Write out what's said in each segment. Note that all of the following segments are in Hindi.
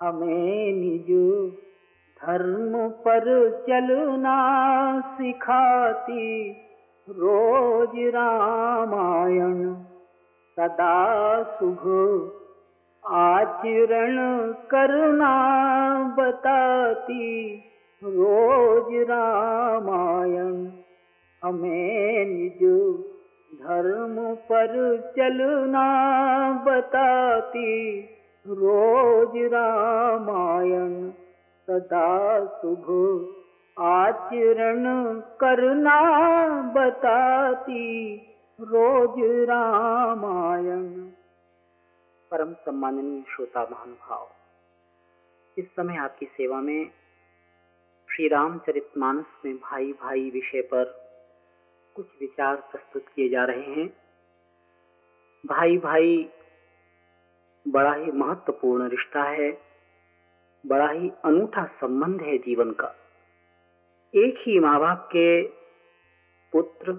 हमें निज धर्म पर चलना सिखाती। रोज रामायण सदा शुभ आचरण करना बताती। रोज रामायण हमें निज धर्म पर चलना बताती। रोज रामायण सदा शुभ आचरण करना बताती रोज रामायण। परम सम्माननीय श्रोता महानुभाव, इस समय आपकी सेवा में श्री रामचरितमानस में भाई भाई विषय पर कुछ विचार प्रस्तुत किए जा रहे हैं। भाई भाई बड़ा ही महत्वपूर्ण रिश्ता है, बड़ा ही अनूठा संबंध है जीवन का। एक ही माँ बाप के पुत्र,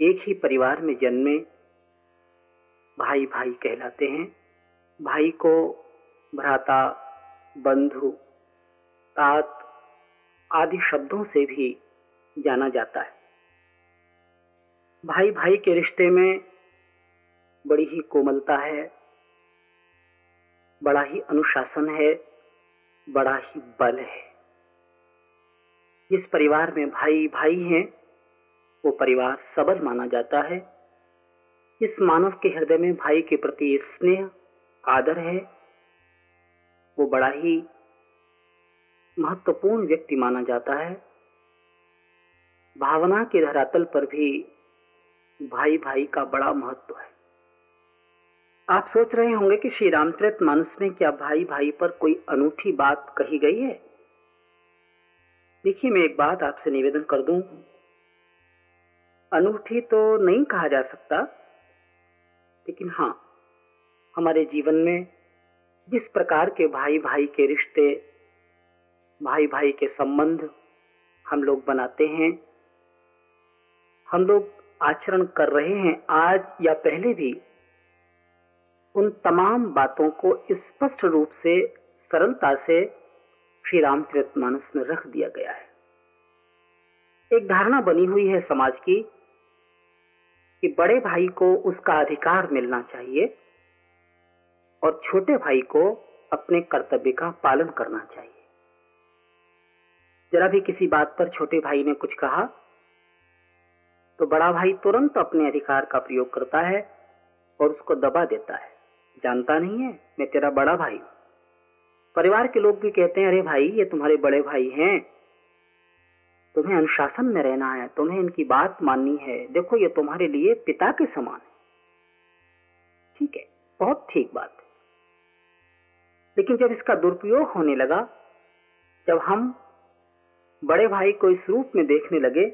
एक ही परिवार में जन्मे भाई भाई कहलाते हैं। भाई को भ्राता, बंधु, तात आदि शब्दों से भी जाना जाता है। भाई भाई के रिश्ते में बड़ी ही कोमलता है बड़ा ही अनुशासन है, बड़ा ही बल है। जिस परिवार में भाई भाई हैं, वो परिवार सबल माना जाता है। इस मानव के हृदय में भाई के प्रति स्नेह, आदर है। वो बड़ा ही महत्वपूर्ण व्यक्ति माना जाता है। भावना के धरातल पर भी भाई भाई का बड़ा महत्व है। आप सोच रहे होंगे कि श्री रामचरित मानस में क्या भाई भाई पर कोई अनूठी बात कही गई है? देखिए, मैं एक बात आपसे निवेदन कर दूँ। अनूठी तो नहीं कहा जा सकता, लेकिन हाँ हमारे जीवन में जिस प्रकार के भाई भाई के रिश्ते भाई भाई के संबंध हम लोग बनाते हैं, हम लोग आचरण कर रहे हैं आज या पहले भी उन तमाम बातों को स्पष्ट रूप से, सरलता से श्री रामचरित मानस में रख दिया गया है। एक धारणा बनी हुई है समाज की कि बड़े भाई को उसका अधिकार मिलना चाहिए और छोटे भाई को अपने कर्तव्य का पालन करना चाहिए। जरा भी किसी बात पर छोटे भाई ने कुछ कहा तो बड़ा भाई तुरंत अपने अधिकार का प्रयोग करता है और उसको दबा देता है। जानता नहीं है? मैं तेरा बड़ा भाई परिवार के लोग भी कहते हैं, अरे भाई, ये तुम्हारे बड़े भाई हैं। तुम्हें अनुशासन में रहना है, तुम्हें इनकी बात माननी है। देखो, ये तुम्हारे लिए पिता के समान है। ठीक है, बहुत ठीक बात है। लेकिन जब इसका दुरुपयोग होने लगा, जब हम बड़े भाई को इस रूप में देखने लगे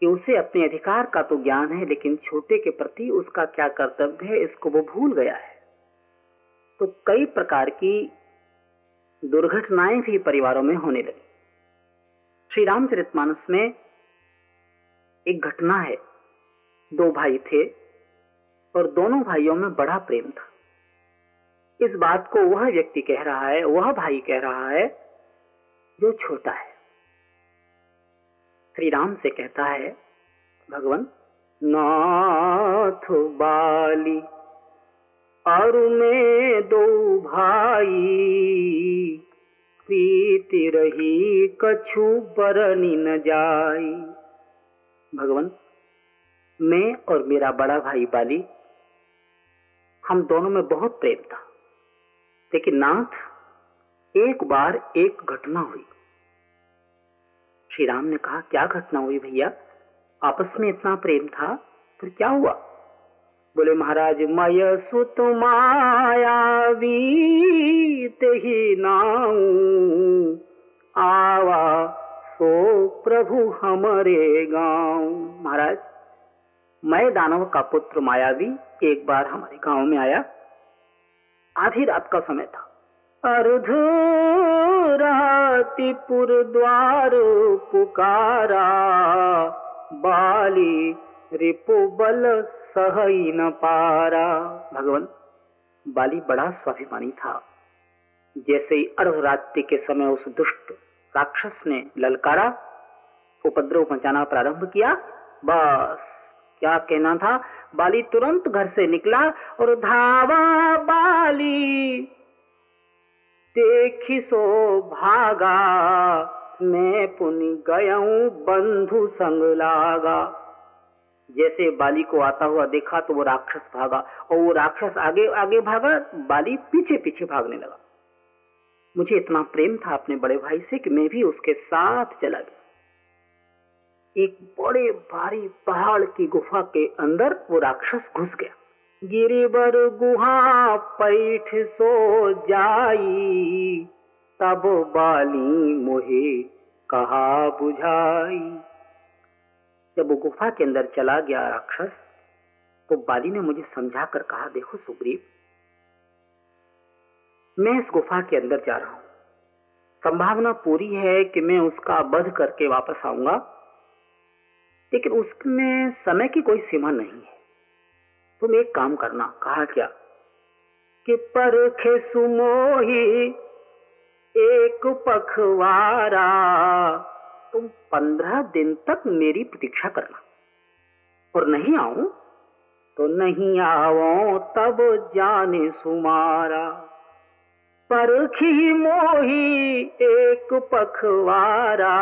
कि उसे अपने अधिकार का तो ज्ञान है, लेकिन छोटे के प्रति उसका क्या कर्तव्य है, इसको वो भूल गया है। तो कई प्रकार की दुर्घटनाएँ भी परिवारों में होने लगी। श्री रामचरितमानस में एक घटना है। दो भाई थे और दोनों भाइयों में बड़ा प्रेम था। इस बात को वह व्यक्ति कह रहा है, वह भाई कह रहा है, जो छोटा है। श्री राम से कहता है, भगवान, नाथ बाली और में दो भाई, प्रीति रही कछु बरनी न जाई। भगवान, मैं और मेरा बड़ा भाई बाली, हम दोनों में बहुत प्रेम था, लेकिन नाथ, एक बार एक घटना हुई। श्री राम ने कहा, क्या घटना हुई भैया? आपस में इतना प्रेम था, फिर क्या हुआ? बोले, महाराज, मय सुत मायावी ही आवा सो प्रभु हमारे गाँव महाराज मैं दानव का पुत्र मायावी एक बार हमारे गाँव में आया। आधी रात का समय था। अर्धरातिपुर द्वार पुकारा, बाली रिपु बल सही न पारा। भगवान, बाली बड़ा स्वाभिमानी था। जैसे ही अर्धरात्रि के समय उस दुष्ट राक्षस ने ललकारा, उपद्रव मचाना प्रारंभ किया, बस, क्या कहना था? बाली तुरंत घर से निकला और धावा बाली। देखी सो भागा। मैं पुनि गयऊ बंधु संग लागा। जैसे बाली को आता हुआ देखा तो वो राक्षस भागा और वो राक्षस आगे आगे भागा, बाली पीछे पीछे भागने लगा। मुझे इतना प्रेम था अपने बड़े भाई से कि मैं भी उसके साथ चला गया। एक बड़े भारी पहाड़ की गुफा के अंदर वो राक्षस घुस गया। गिरिबर गुहा पैठ सो जाई, तब बाली मोहे कहा बुझाई। जब वो गुफा के अंदर चला गया राक्षस तो बाली ने मुझे समझा कर कहा, देखो सुग्रीव, मैं इस गुफा के अंदर जा रहा हूँ। संभावना पूरी है कि मैं उसका वध करके वापस आऊँगा, लेकिन उसमें समय की कोई सीमा नहीं है। तुम एक काम करना, कहा क्या? कि परखे सुमोही, एक पखवारा, तुम पंद्रह दिन तक मेरी प्रतीक्षा करना। और नहीं आऊँ तो नहीं आवो, तब जाने सुमारा। परखी मोही, एक पखवारा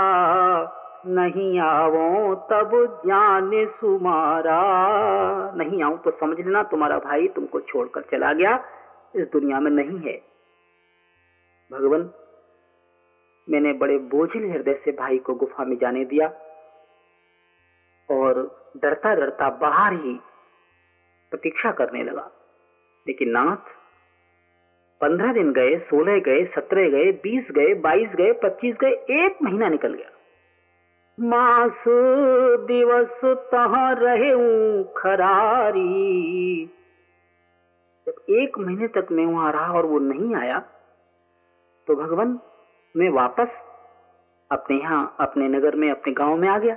नहीं आवो, तब ज्ञान सुमारा। नहीं आऊँ तो समझ लेना, तुम्हारा भाई तुमको छोड़कर चला गया। इस दुनिया में नहीं है। भगवान, मैंने बड़े बोझिल हृदय से भाई को गुफा में जाने दिया और डरता डरता बाहर ही प्रतीक्षा करने लगा। लेकिन नाथ, पंद्रह दिन गए, सोलह गए, सत्रह गए, बीस गए, बाईस गए, पच्चीस गए, एक महीना निकल गया। मास दिवस तहा रहे खरारी। जब एक महीने तक मैं वहाँ रहा और वो नहीं आया तो भगवान मैं वापस अपने यहाँ, अपने नगर में, अपने गाँव में आ गया।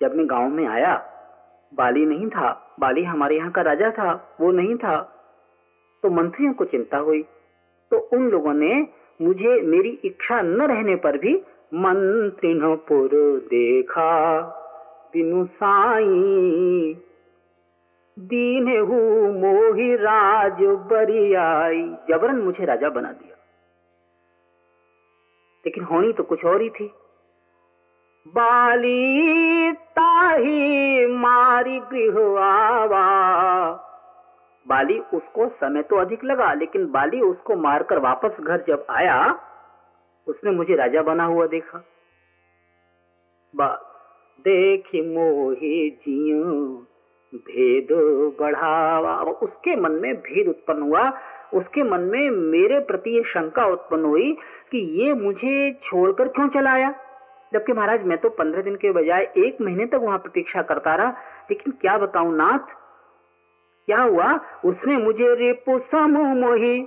जब मैं गाँव में आया, बाली नहीं था, बाली हमारे यहाँ का राजा था, वो नहीं था तो मंत्रियों को चिंता हुई। तो उन लोगों ने मुझे मेरी इच्छा न रहने पर भी मंत्रिनपुर देखा, बिनु साई। दीन हु मोहि राज बरियाई। जबरन मुझे राजा बना दिया। लेकिन होनी तो कुछ और ही थी। बाली ताही मारी गृह आवा। बाली उसको समय तो अधिक लगा, लेकिन बाली उसको मारकर वापस घर जब आया उसने मुझे राजा बना हुआ देखा। देखी मोहे जियो, भेद बढ़ावा। उसके मन में भेद उत्पन्न हुआ। उसके मन में मेरे प्रति ये शंका उत्पन्न हुई कि ये मुझे छोड़कर क्यों चला आया जबकि महाराज, मैं तो पंद्रह दिन के बजाय एक महीने तक वहाँ प्रतीक्षा करता रहा। लेकिन क्या बताऊँ, नाथ? क्या हुआ? उसने मुझे रिपु समूह मोही।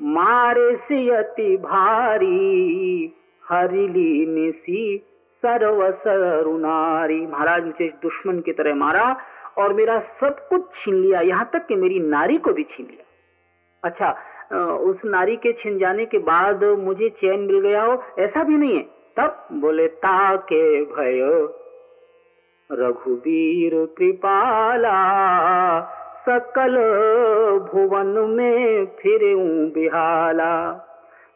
मारे सियति भारी, हरिली निसी सर्व सरुनारी महाराज मुझे दुश्मन की तरह मारा और मेरा सब कुछ छीन लिया, यहाँ तक कि मेरी नारी को भी छीन लिया। अच्छा उस नारी के छिन जाने के बाद मुझे चैन मिल गया हो? ऐसा भी नहीं है। तब बोले, ताके भयो रघुवीर कृपाला सकल भुवन में फिर बिहाला।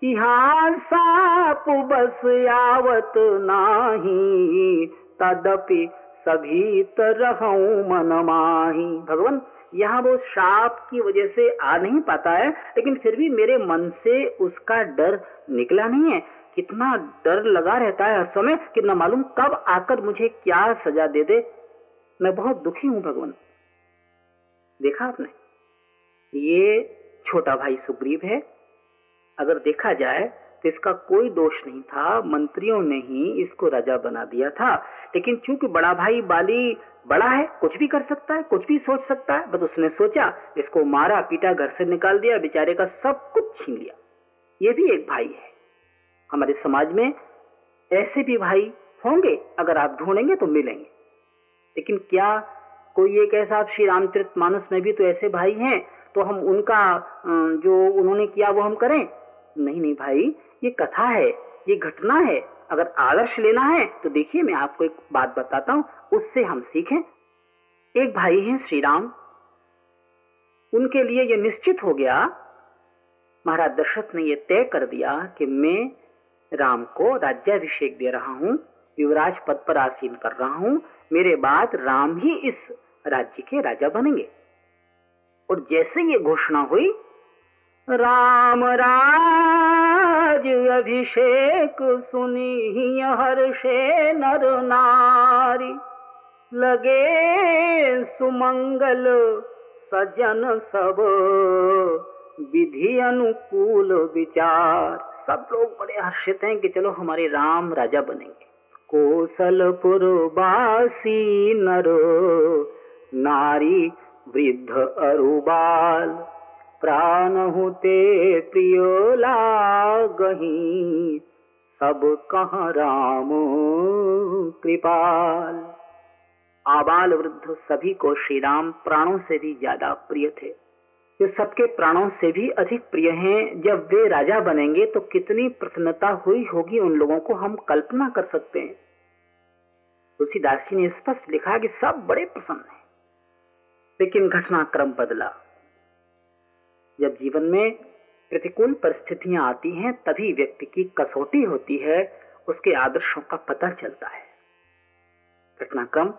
यहाँ साप बस आवत नाही, तदपि सभी तरह मन माही। भगवान, यहाँ वो साप की वजह से आ नहीं पाता है, लेकिन फिर भी मेरे मन से उसका डर निकला नहीं है। कितना डर लगा रहता है हर समय कि न मालूम कब आकर मुझे क्या सजा दे दे। मैं बहुत दुखी हूँ, भगवान। देखा आपने? ये छोटा भाई सुग्रीव है। अगर देखा जाए तो इसका कोई दोष नहीं था, मंत्रियों ने ही इसको राजा बना दिया था। लेकिन चूँकि बड़ा भाई बाली बड़ा है, कुछ भी कर सकता है, कुछ भी सोच सकता है, बस उसने सोचा, इसको मारा, पीटा, घर से निकाल दिया, बेचारे का सब कुछ छीन लिया। ये भी एक भाई है। हमारे समाज में ऐसे भी भाई होंगे, अगर आप ढूंढेंगे तो मिलेंगे। लेकिन क्या कोई एक ऐसा श्री रामचरित मानस में भी तो ऐसे भाई हैं तो हम उनका जो उन्होंने किया वो हम करें? नहीं नहीं भाई, ये कथा है, ये घटना है, अगर आदर्श लेना है तो देखिए मैं आपको एक बात बताता हूँ, उससे हम सीखें। एक भाई हैं श्री राम उनके लिए यह निश्चित हो गया, महाराज दशरथ ने यह तय कर दिया कि मैं राम को राज्याभिषेक दे रहा हूँ युवराज पद पर आसीन कर रहा हूँ। मेरे बाद राम ही इस राज्य के राजा बनेंगे। और जैसे ये घोषणा हुई, राम राज अभिषेक सुनी हर्षे नर नारी, लगे सुमंगल सजन सब, विधि अनुकूल विचार। सब लोग बड़े हर्षित हैं कि चलो हमारे राम राजा बनेंगे। कोसलपुर बासी नर, नारी वृद्ध अरुबाल प्राण होते प्रियो लागही, सब कहा राम कृपाल। आबाल वृद्ध सभी को श्री राम प्राणों से भी ज़्यादा प्रिय थे। जो सबके प्राणों से भी अधिक प्रिय हैं। जब वे राजा बनेंगे तो कितनी प्रसन्नता हुई होगी उन लोगों को हम कल्पना कर सकते हैं। तुलसीदास जी ने स्पष्ट लिखा कि सब बड़े प्रसन्न हैं। लेकिन घटनाक्रम बदला। जब जीवन में प्रतिकूल परिस्थितियाँ आती हैं, तभी व्यक्ति की कसौटी होती है, उसके आदर्शों का पता चलता है। घटनाक्रम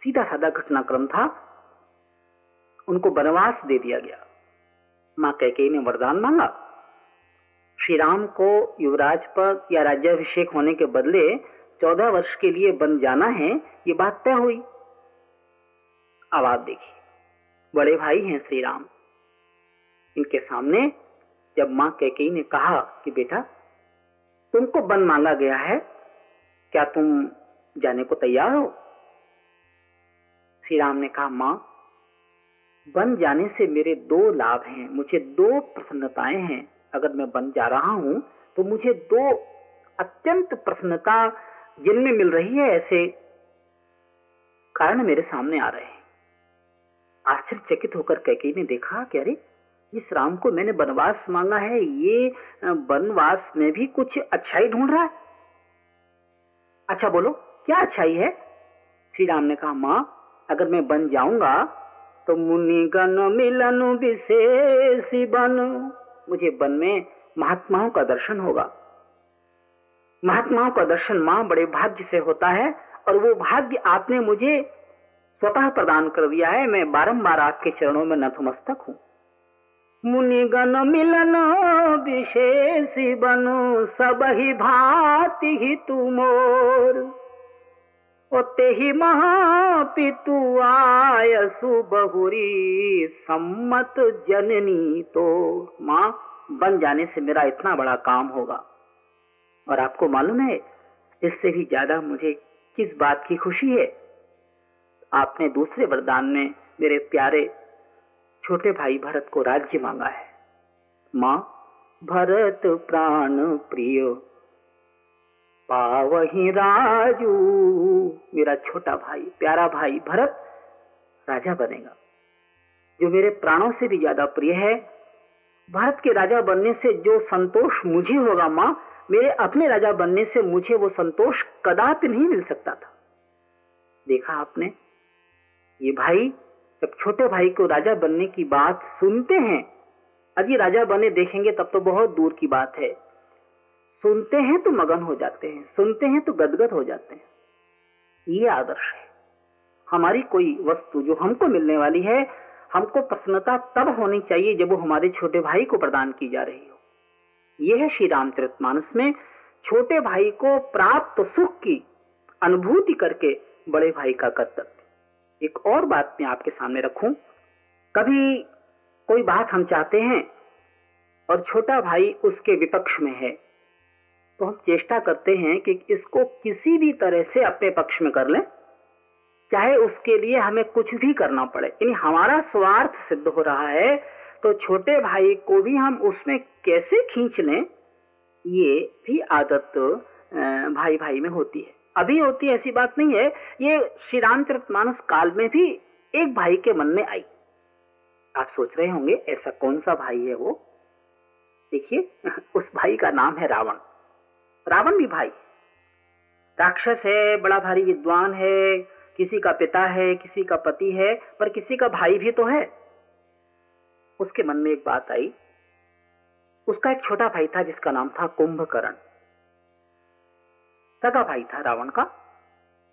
सीधा साधा घटनाक्रम था उनको वनवास दे दिया गया। माँ कैके ने वरदान मांगा। श्री राम को युवराज पर या राज्याभिषेक होने के बदले चौदह वर्ष के लिए बन जाना है, ये बात तय हुई। अब आप देखिए, बड़े भाई हैं श्री राम इनके सामने जब माँ कैके ने कहा कि बेटा, तुमको बन मांगा गया है, क्या तुम जाने को तैयार हो? श्री राम ने कहा, माँ बन जाने से मेरे दो लाभ हैं। मुझे दो प्रसन्नताएँ हैं। अगर मैं बन जा रहा हूँ तो मुझे दो अत्यंत प्रसन्नता जिनमें मिल रही है ऐसे कारण मेरे सामने आ रहे हैं। आश्चर्यचकित होकर कैके ने देखा कि अरे, इस राम को मैंने वनवास मांगा है। ये वनवास में भी कुछ अच्छाई ढूंढ रहा है। अच्छा बोलो, क्या अच्छाई है? श्री राम ने कहा, माँ, अगर मैं बन जाऊँगा तो मुनि गण मिलन विशेष बन। मुझे बन में महात्माओं का दर्शन होगा। महात्माओं का दर्शन माँ बड़े भाग्य से होता है और वो भाग्य आपने मुझे स्वतः प्रदान कर दिया है। मैं बारंबार आपके चरणों में नतमस्तक हूँ। मुनिगण मिलन विशेष बनो, सब ही भाति ही तुमोर ओते ही महापितु आय सुबहुरी सम्मत जननी तो माँ बन जाने से मेरा इतना बड़ा काम होगा। और आपको मालूम है, इससे भी ज़्यादा मुझे किस बात की खुशी है? आपने दूसरे वरदान में मेरे प्यारे छोटे भाई भरत को राज्य मांगा है। माँ, भरत प्राण प्रिय, पावही राजू मेरा छोटा भाई, प्यारा भाई भरत राजा बनेगा। जो मेरे प्राणों से भी ज़्यादा प्रिय है, भारत के राजा बनने से जो संतोष मुझे होगा माँ, मेरे अपने राजा बनने से मुझे वो संतोष कदापि नहीं मिल सकता था। देखा आपने? ये भाई, जब छोटे भाई को राजा बनने की बात सुनते हैं अभी राजा बने देखेंगे तब तो बहुत दूर की बात है। सुनते हैं तो मगन हो जाते हैं, सुनते हैं तो गदगद हो जाते हैं। ये आदर्श है। हमारी कोई वस्तु जो हमको मिलने वाली है, हमको प्रसन्नता तब होनी चाहिए जब वो हमारे छोटे भाई को प्रदान की जा रही हो। यह है श्री रामचरित मानस में छोटे भाई को प्राप्त सुख की अनुभूति करके बड़े भाई का कर्तव्य। एक और बात मैं आपके सामने रखूँ। कभी कोई बात हम चाहते हैं और छोटा भाई उसके विपक्ष में है तो हम चेष्टा करते हैं कि इसको किसी भी तरह से अपने पक्ष में कर लें। चाहे उसके लिए हमें कुछ भी करना पड़े। यानी हमारा स्वार्थ सिद्ध हो रहा है तो छोटे भाई को भी हम उसमें कैसे खींच लें? ये भी आदत भाई भाई में होती है। अभी होती है, ऐसी बात नहीं है। ये श्री रामचरित मानस काल में भी एक भाई के मन में आई। आप सोच रहे होंगे, ऐसा कौन सा भाई है वो? देखिए, उस भाई का नाम है रावण। रावण भी भाई। राक्षस है, बड़ा भारी विद्वान है, किसी का पिता है, किसी का पति है, पर किसी का भाई भी तो है। उसके मन में एक बात आई। उसका एक छोटा भाई था जिसका नाम था कुंभकर्ण। सगा भाई था रावण का।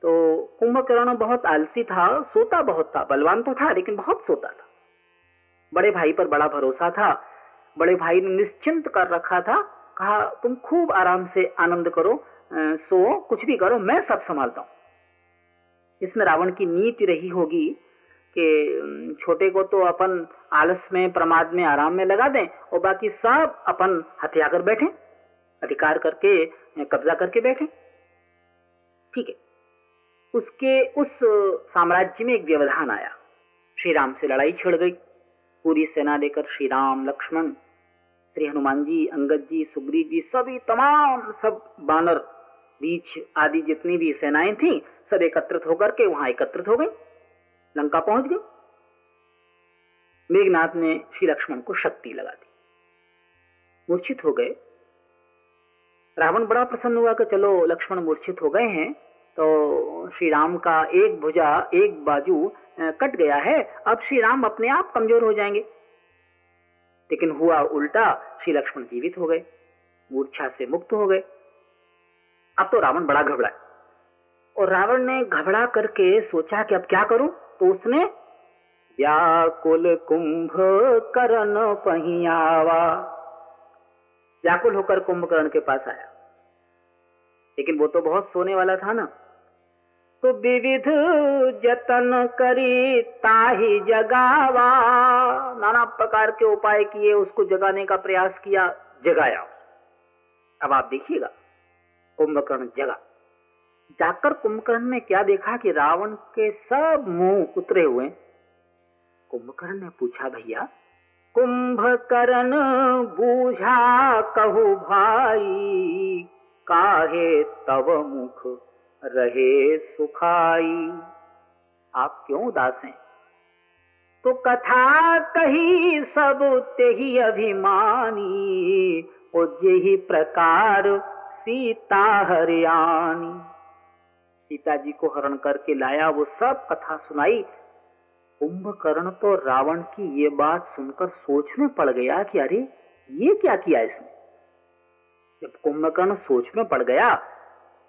तो कुंभकर्ण बहुत आलसी था, सोता बहुत था, बलवान तो था, लेकिन बहुत सोता था। बड़े भाई पर बड़ा भरोसा था। बड़े भाई ने निश्चिंत कर रखा था। कहा तुम खूब आराम से आनंद करो सो, कुछ भी करो, मैं सब संभालता हूँ। इसमें रावण की नीति रही होगी कि छोटे को तो अपन आलस में, प्रमाद में, आराम में लगा दें, और बाकी सब अपन हथिया कर बैठे, अधिकार करके, कब्जा करके बैठे। ठीक है। उसके, उस साम्राज्य में एक व्यवधान आया। श्री राम से लड़ाई छिड़ गई। पूरी सेना लेकर श्री राम लक्ष्मण श्री हनुमान जी अंगद जी सुग्रीव जी सभी तमाम सब बानर, बीच आदि जितनी भी सेनाएँ थी, सब एकत्रित होकर के वहाँ एकत्रित हो गई। लंका पहुँच गई। मेघनाथ ने श्री लक्ष्मण को शक्ति लगा दी। मूर्छित हो गए। रावण बड़ा प्रसन्न हुआ कि चलो लक्ष्मण मूर्छित हो गए हैं तो श्री राम का एक भुजा, एक बाजू कट गया है। अब श्री राम अपने आप कमज़ोर हो जाएँगे। लेकिन हुआ उल्टा, श्री लक्ष्मण जीवित हो गए, मूर्छा से मुक्त हो गए। अब तो रावण बड़ा घबरा और रावण ने घबरा करके सोचा कि अब क्या करूँ? तो उसने, व्याकुल कुंभ करण पहियावा व्याकुल होकर कुंभकर्ण के पास आया। लेकिन वो तो बहुत सोने वाला था ना। विविध जतन करी, ताही जगावा। नाना प्रकार के उपाय किए, उसको जगाने का प्रयास किया, जगाया। अब आप देखिएगा, कुंभकर्ण जगा। जाकर कुंभकर्ण ने क्या देखा कि रावण के सब मुँह उतरे हुए कुंभकर्ण ने पूछा, भैया, कुंभकर्ण बूझा कहू भाई, काहे तव मुख रहे सुखाई। आप क्यों उदास हैं? तो कथा कही सब ते ही अभिमानी और यही प्रकार सीता हरियाणी। सीता जी को हरण करके लाया वो सब कथा सुनाई। कुंभकर्ण तो रावण की ये बात सुनकर सोच में पड़ गया कि अरे, ये क्या किया इसने? जब कुंभकर्ण सोच में पड़ गया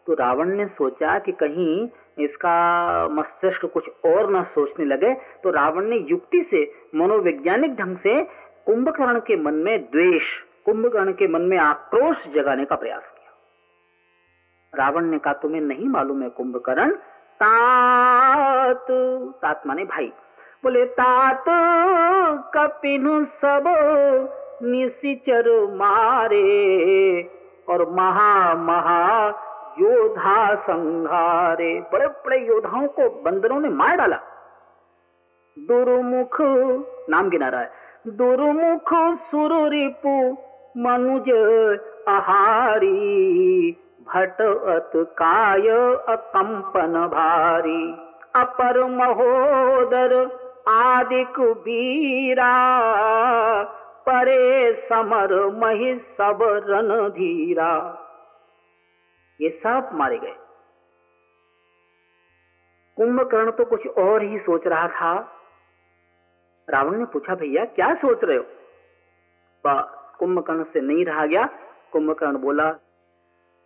तो रावण ने सोचा कि कहीं इसका मस्तिष्क कुछ और न सोचने लगे तो रावण ने युक्ति से, मनोवैज्ञानिक ढंग से कुंभकर्ण के मन में द्वेष, कुंभकर्ण के मन में आक्रोश जगाने का प्रयास किया। रावण ने कहा, तुम्हें नहीं मालूम है कुंभकर्ण? तात तात माने भाई। बोले, तात, कपिन सब निशिचर मारे, और महा महा योधा संघारे बड़े बड़े योद्धाओं को बंदरों ने मार डाला। दुर्मुख, नाम गिना रहा है। दुर्मुख सुर रिपु मनुज, आहारी, भट, अत, काय, अकंपन, भारी। अपर महोदर आदि कुबीरा परे समर, मही सब रन धीरा ये सब मारे गए। कुंभकर्ण तो कुछ और ही सोच रहा था। रावण ने पूछा, भैया, क्या सोच रहे हो? कुंभकर्ण से नहीं रहा गया। कुंभकर्ण बोला,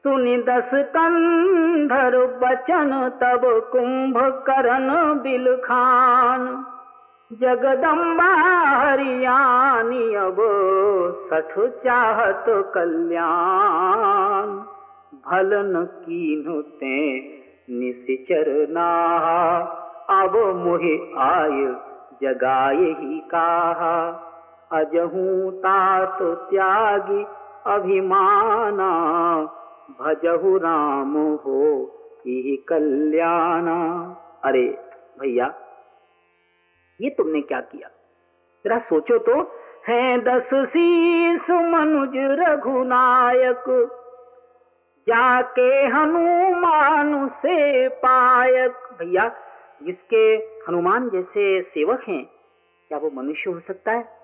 सुनि दस कंधर बचन तब कुंभकर्ण बिल खान जगदम्बा हरियाणी अब सठ चाहत कल्याण। भलन कीनुते निशिचर नाहा। अब मुहे आय जगाए ही काहा। अजहू तात त्यागी अभिमाना। भजहु राम हो ही कल्याणा। अरे भैया, ये तुमने क्या किया? जरा सोचो तो। है दस शीस मनुज रघुनायक। जाके हनुमान से पायक। भैया, जिसके हनुमान जैसे सेवक हैं, क्या वो मनुष्य हो सकता है?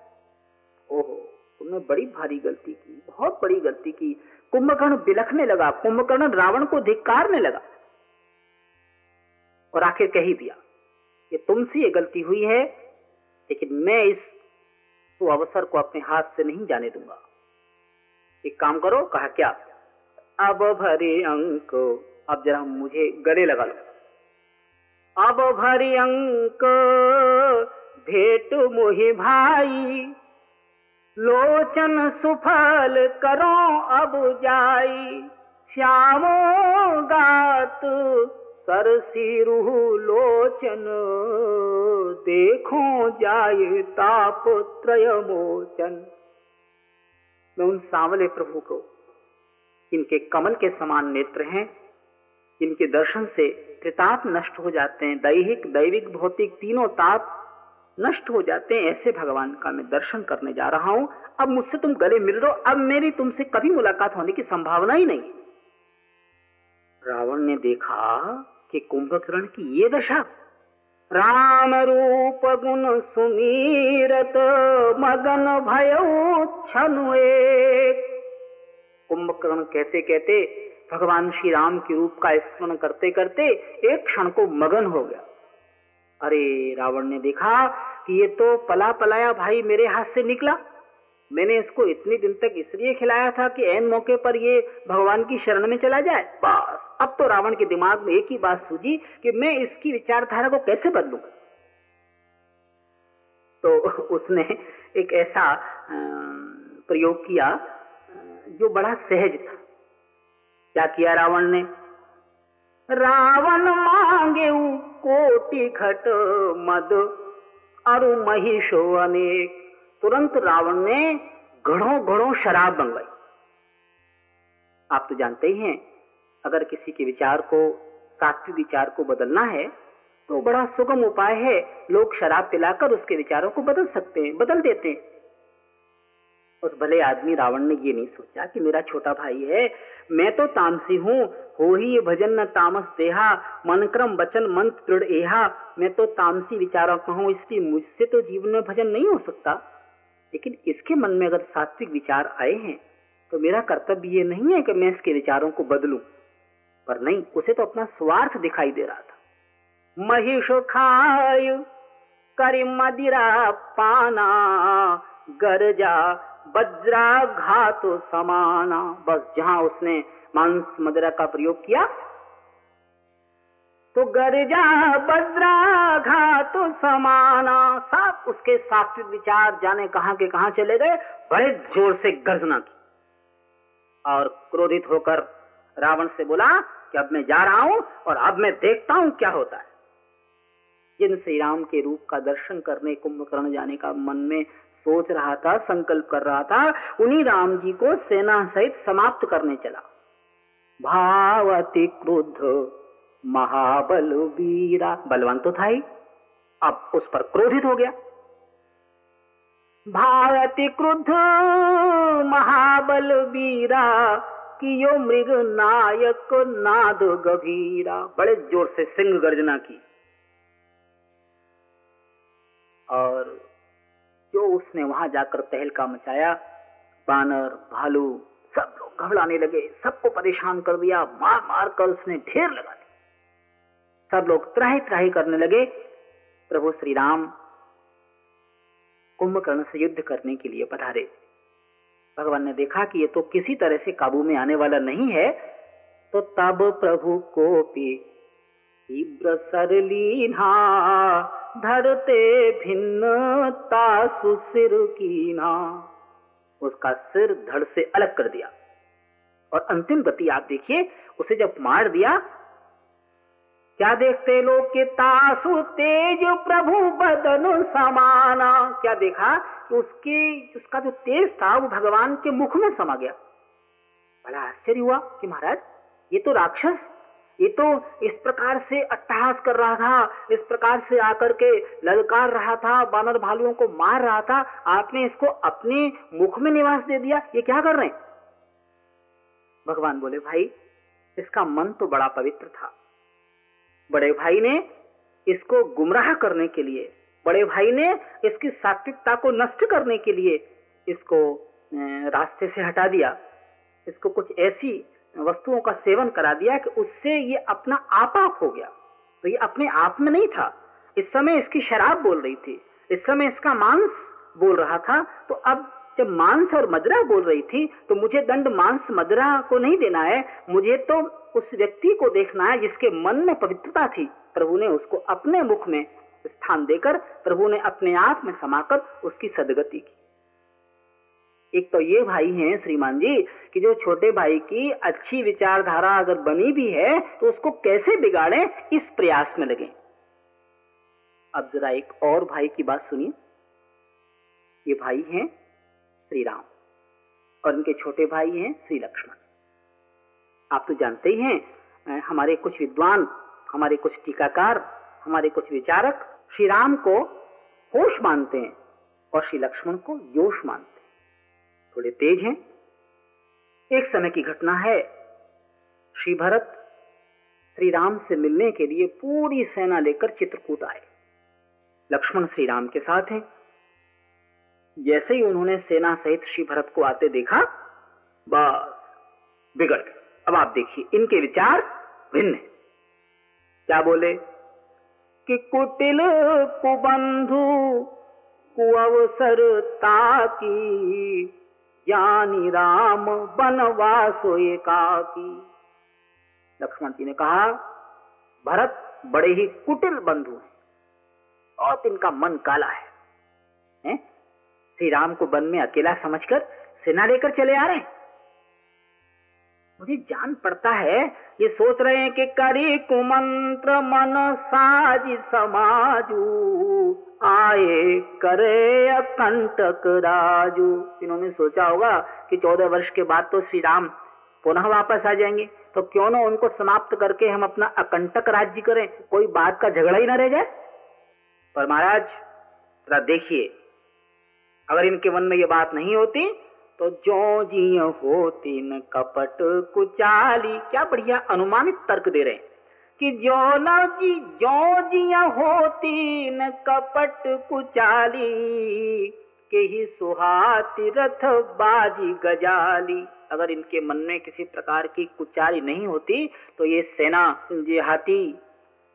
ओहो, तुमने बड़ी भारी गलती की, बहुत बड़ी गलती की। कुंभकर्ण बिलखने लगा, कुंभकर्ण रावण को धिक्कारने लगा। और आखिर कह ही दिया कि तुमसे ये गलती हुई है, लेकिन मैं इस तो अवसर को अपने हाथ से नहीं जाने दूँगा। एक काम करो, कहा क्या? अब भरे अंक, अब जरा मुझे गले लगा लो। अब भरी अंक, भेट मोहि भाई, लोचन सुफल करो अब जाई। श्यामो गात सरसी रूह लोचन, देखो जाए ताप त्रय मोचन। मैं उन सांवले प्रभु को इनके कमल के समान नेत्र हैं। इनके दर्शन से त्रिताप नष्ट हो जाते हैं। दैहिक, दैविक, भौतिक तीनों ताप नष्ट हो जाते हैं। ऐसे भगवान का मैं दर्शन करने जा रहा हूँ। अब मुझसे तुम गले मिल हो। अब मेरी तुमसे कभी मुलाकात होने की संभावना ही नहीं। रावण ने देखा कि कुंभकर्ण की ये दशा, राम रूप गुण सुमीरत, मगन भय कुंभकर्ण कहते कहते भगवान श्री राम के रूप का स्मरण करते करते एक क्षण को मगन हो गया। अरे रावण ने देखा कि ये तो पला पलाया भाई मेरे हाथ से निकला। मैंने इसको इतने दिन तक इसलिए खिलाया था कि एन मौके पर ये भगवान की शरण में चला जाए। बस, अब तो रावण के दिमाग में एक ही बात सूझी कि मैं इसकी विचारधारा को कैसे बदलू तो उसने एक ऐसा प्रयोग किया जो बड़ा सहज था। क्या किया रावण ने? रावण मांगे कोटि घट मद अरु महिषो अनेक। तुरंत रावण ने घड़ों घड़ों शराब मंगवाई। आप तो जानते ही हैं, अगर किसी के विचार को, सात्विक विचार को बदलना है तो बड़ा सुगम उपाय है, लोग शराब पिलाकर उसके विचारों को बदल सकते हैं, बदल देते हैं। उस भले आदमी रावण ने ये नहीं सोचा कि मेरा छोटा भाई है। मैं तो तामसी हूँ। हो ही ये भजन न तामस देहा मन क्रम वचन मंत्र दृढ़ एहा। मैं तो तामसी विचारों का हूँ, इसलिए मुझसे तो जीवन में भजन नहीं हो सकता। लेकिन इसके मन में अगर सात्विक विचार आए हैं तो मेरा कर्तव्य ये नहीं है कि मैं इसके विचारों को बदलूं। पर नहीं, उसे तो अपना स्वार्थ दिखाई दे रहा था। महिष खाय करी मदिरा पाना, गरजा बज्रा घात समाना। बस जहाँ उसने मांस मदिरा का प्रयोग किया तो गरजा बज्रा घात समाना। सब उसके सात्विक विचार जाने कहाँ के कहाँ चले गए, बड़े ज़ोर से गर्जना की और क्रोधित होकर रावण से बोला कि अब मैं जा रहा हूँ और अब मैं देखता हूँ क्या होता है। जिन श्री राम के रूप का दर्शन करने, कुंभकर्ण जाने का मन में सोच रहा था, संकल्प कर रहा था, उन्हीं राम जी को सेना सहित समाप्त करने चला। भावती क्रुद्ध, महाबल वीरा। बलवान तो था ही, अब उस पर क्रोधित हो गया। भारती क्रुद्ध, महाबल वीरा, कियो मृग नायक नाद गभीरा। बड़े ज़ोर से सिंह गर्जना की। और जो उसने वहाँ जाकर तहलका मचाया, बानर, भालू, सब लोग घबराने लगे, सबको परेशान कर दिया, मार मार कर उसने ढेर लगा दिया। सब लोग त्राही त्राही करने लगे, प्रभु श्री राम कुंभकर्ण से युद्ध करने के लिए पधारे। भगवान ने देखा कि ये तो किसी तरह से काबू में आने वाला नहीं है तो तब प्रभु को तीव्र सरलीना धरते भिन्न तासु सिर कीना। उसका सिर धड़ से अलग कर दिया। और अंतिम गति आप देखिए, उसे जब मार दिया, क्या देखते लोग के तासु तेज प्रभु बदन समाना। क्या देखा कि उसके, उसका जो तेज था, वो भगवान के मुख में समा गया। बड़ा आश्चर्य हुआ कि महाराज, ये तो राक्षस ये तो इस प्रकार से अट्टहास कर रहा था, इस प्रकार से आकर के ललकार रहा था, बानर भालुओं को मार रहा था, आपने इसको अपने मुख में निवास दे दिया, ये क्या कर रहे हैं? भगवान बोले, भाई, इसका मन तो बड़ा पवित्र था। बड़े भाई ने इसको गुमराह करने के लिए, बड़े भाई ने इसकी सात्विकता को नष्ट करने के लिए इसको रास्ते से हटा दिया। इसको कुछ ऐसी वस्तुओं का सेवन करा दिया कि उससे ये अपना आप हो गया। तो ये अपने आप में नहीं था। इस समय इसकी शराब बोल रही थी। इस समय इसका मांस बोल रहा था। तो अब जब मांस और मदरा बोल रही थी तो मुझे दंड मांस मदरा को नहीं देना है। मुझे तो उस व्यक्ति को देखना है जिसके मन में पवित्रता थी। प्रभु ने उसको अपने मुख में स्थान देकर, प्रभु ने अपने आप में समाकर उसकी सदगति की। एक तो ये भाई हैं, श्रीमान जी, कि जो छोटे भाई की अच्छी विचारधारा अगर बनी भी है तो उसको कैसे बिगाड़े, इस प्रयास में लगे। अब जरा एक और भाई की बात सुनिए। ये भाई हैं श्री राम और इनके छोटे भाई हैं श्री लक्ष्मण। आप तो जानते ही हैं हमारे कुछ विद्वान, हमारे कुछ टीकाकार, हमारे कुछ विचारक श्री राम को होश मानते हैं, और श्री लक्ष्मण को योश मानते हैं। थोड़े तेज हैं। एक समय की घटना है। श्री भरत श्री राम से मिलने के लिए पूरी सेना लेकर चित्रकूट आए। लक्ष्मण श्री राम के साथ हैं। जैसे ही उन्होंने सेना सहित श्री भरत को आते देखा, बस बिगड़ गए। अब आप देखिए, इनके विचार भिन्न है। क्या बोले? कि कुटिल कुबंधु कुअवसर ताकी ज्ञानी राम बनवासो एकाकी। लक्ष्मण जी ने कहा, भरत बड़े ही कुटिल बंधु हैं और इनका मन काला है? श्री राम को बन में अकेला समझकर सेना लेकर चले आ रहे हैं। मुझे जान पड़ता है, ये सोच रहे हैं कि करी कुमंत्र मन साज समाजू, आए करे अकंटक राजू। इन्होंने सोचा होगा कि चौदह वर्ष के बाद तो श्री राम पुनः वापस आ जाएँगे तो क्यों ना उनको समाप्त करके हम अपना अकंटक राज्य करें, कोई बात का झगड़ा ही ना रह जाए। पर महाराज देखिए, अगर इनके मन में ये बात नहीं होती तो जो जी होती न कपट कुचाली। क्या बढ़िया अनुमानित तर्क दे रहे हैं कि जो न जी जो जिया होती न कपट कुचाली, के ही सुहाती रथ बाजी गजाली। अगर इनके मन में किसी प्रकार की कुचाली नहीं होती तो ये सेना, ये हाथी,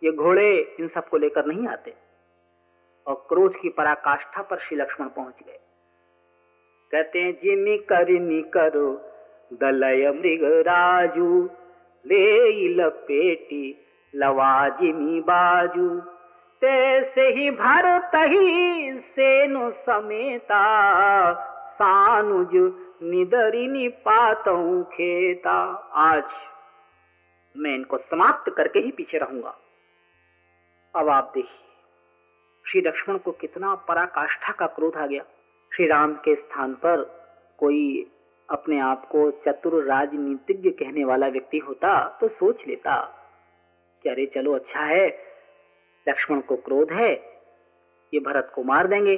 ये घोड़े, इन सबको लेकर नहीं आते। और क्रोध की पराकाष्ठा पर श्री लक्ष्मण पहुँच गए। कहते हैं जिमी करनी करो, दलय मृग राजू ले लपेटी लवा जिमी बाजू। तैसे ही भरत ही सेनु समेता, सानुज निदरिनी पातऊ खेता। आज मैं इनको समाप्त करके ही पीछे रहूँगा। अब आप देखिए, श्री लक्ष्मण को कितना पराकाष्ठा का क्रोध आ गया। श्री राम के स्थान पर कोई अपने आप को चतुर राजनीतिज्ञ कहने वाला व्यक्ति होता तो सोच लेता। कि अरे चलो अच्छा है, लक्ष्मण को क्रोध है, ये भरत को मार देंगे।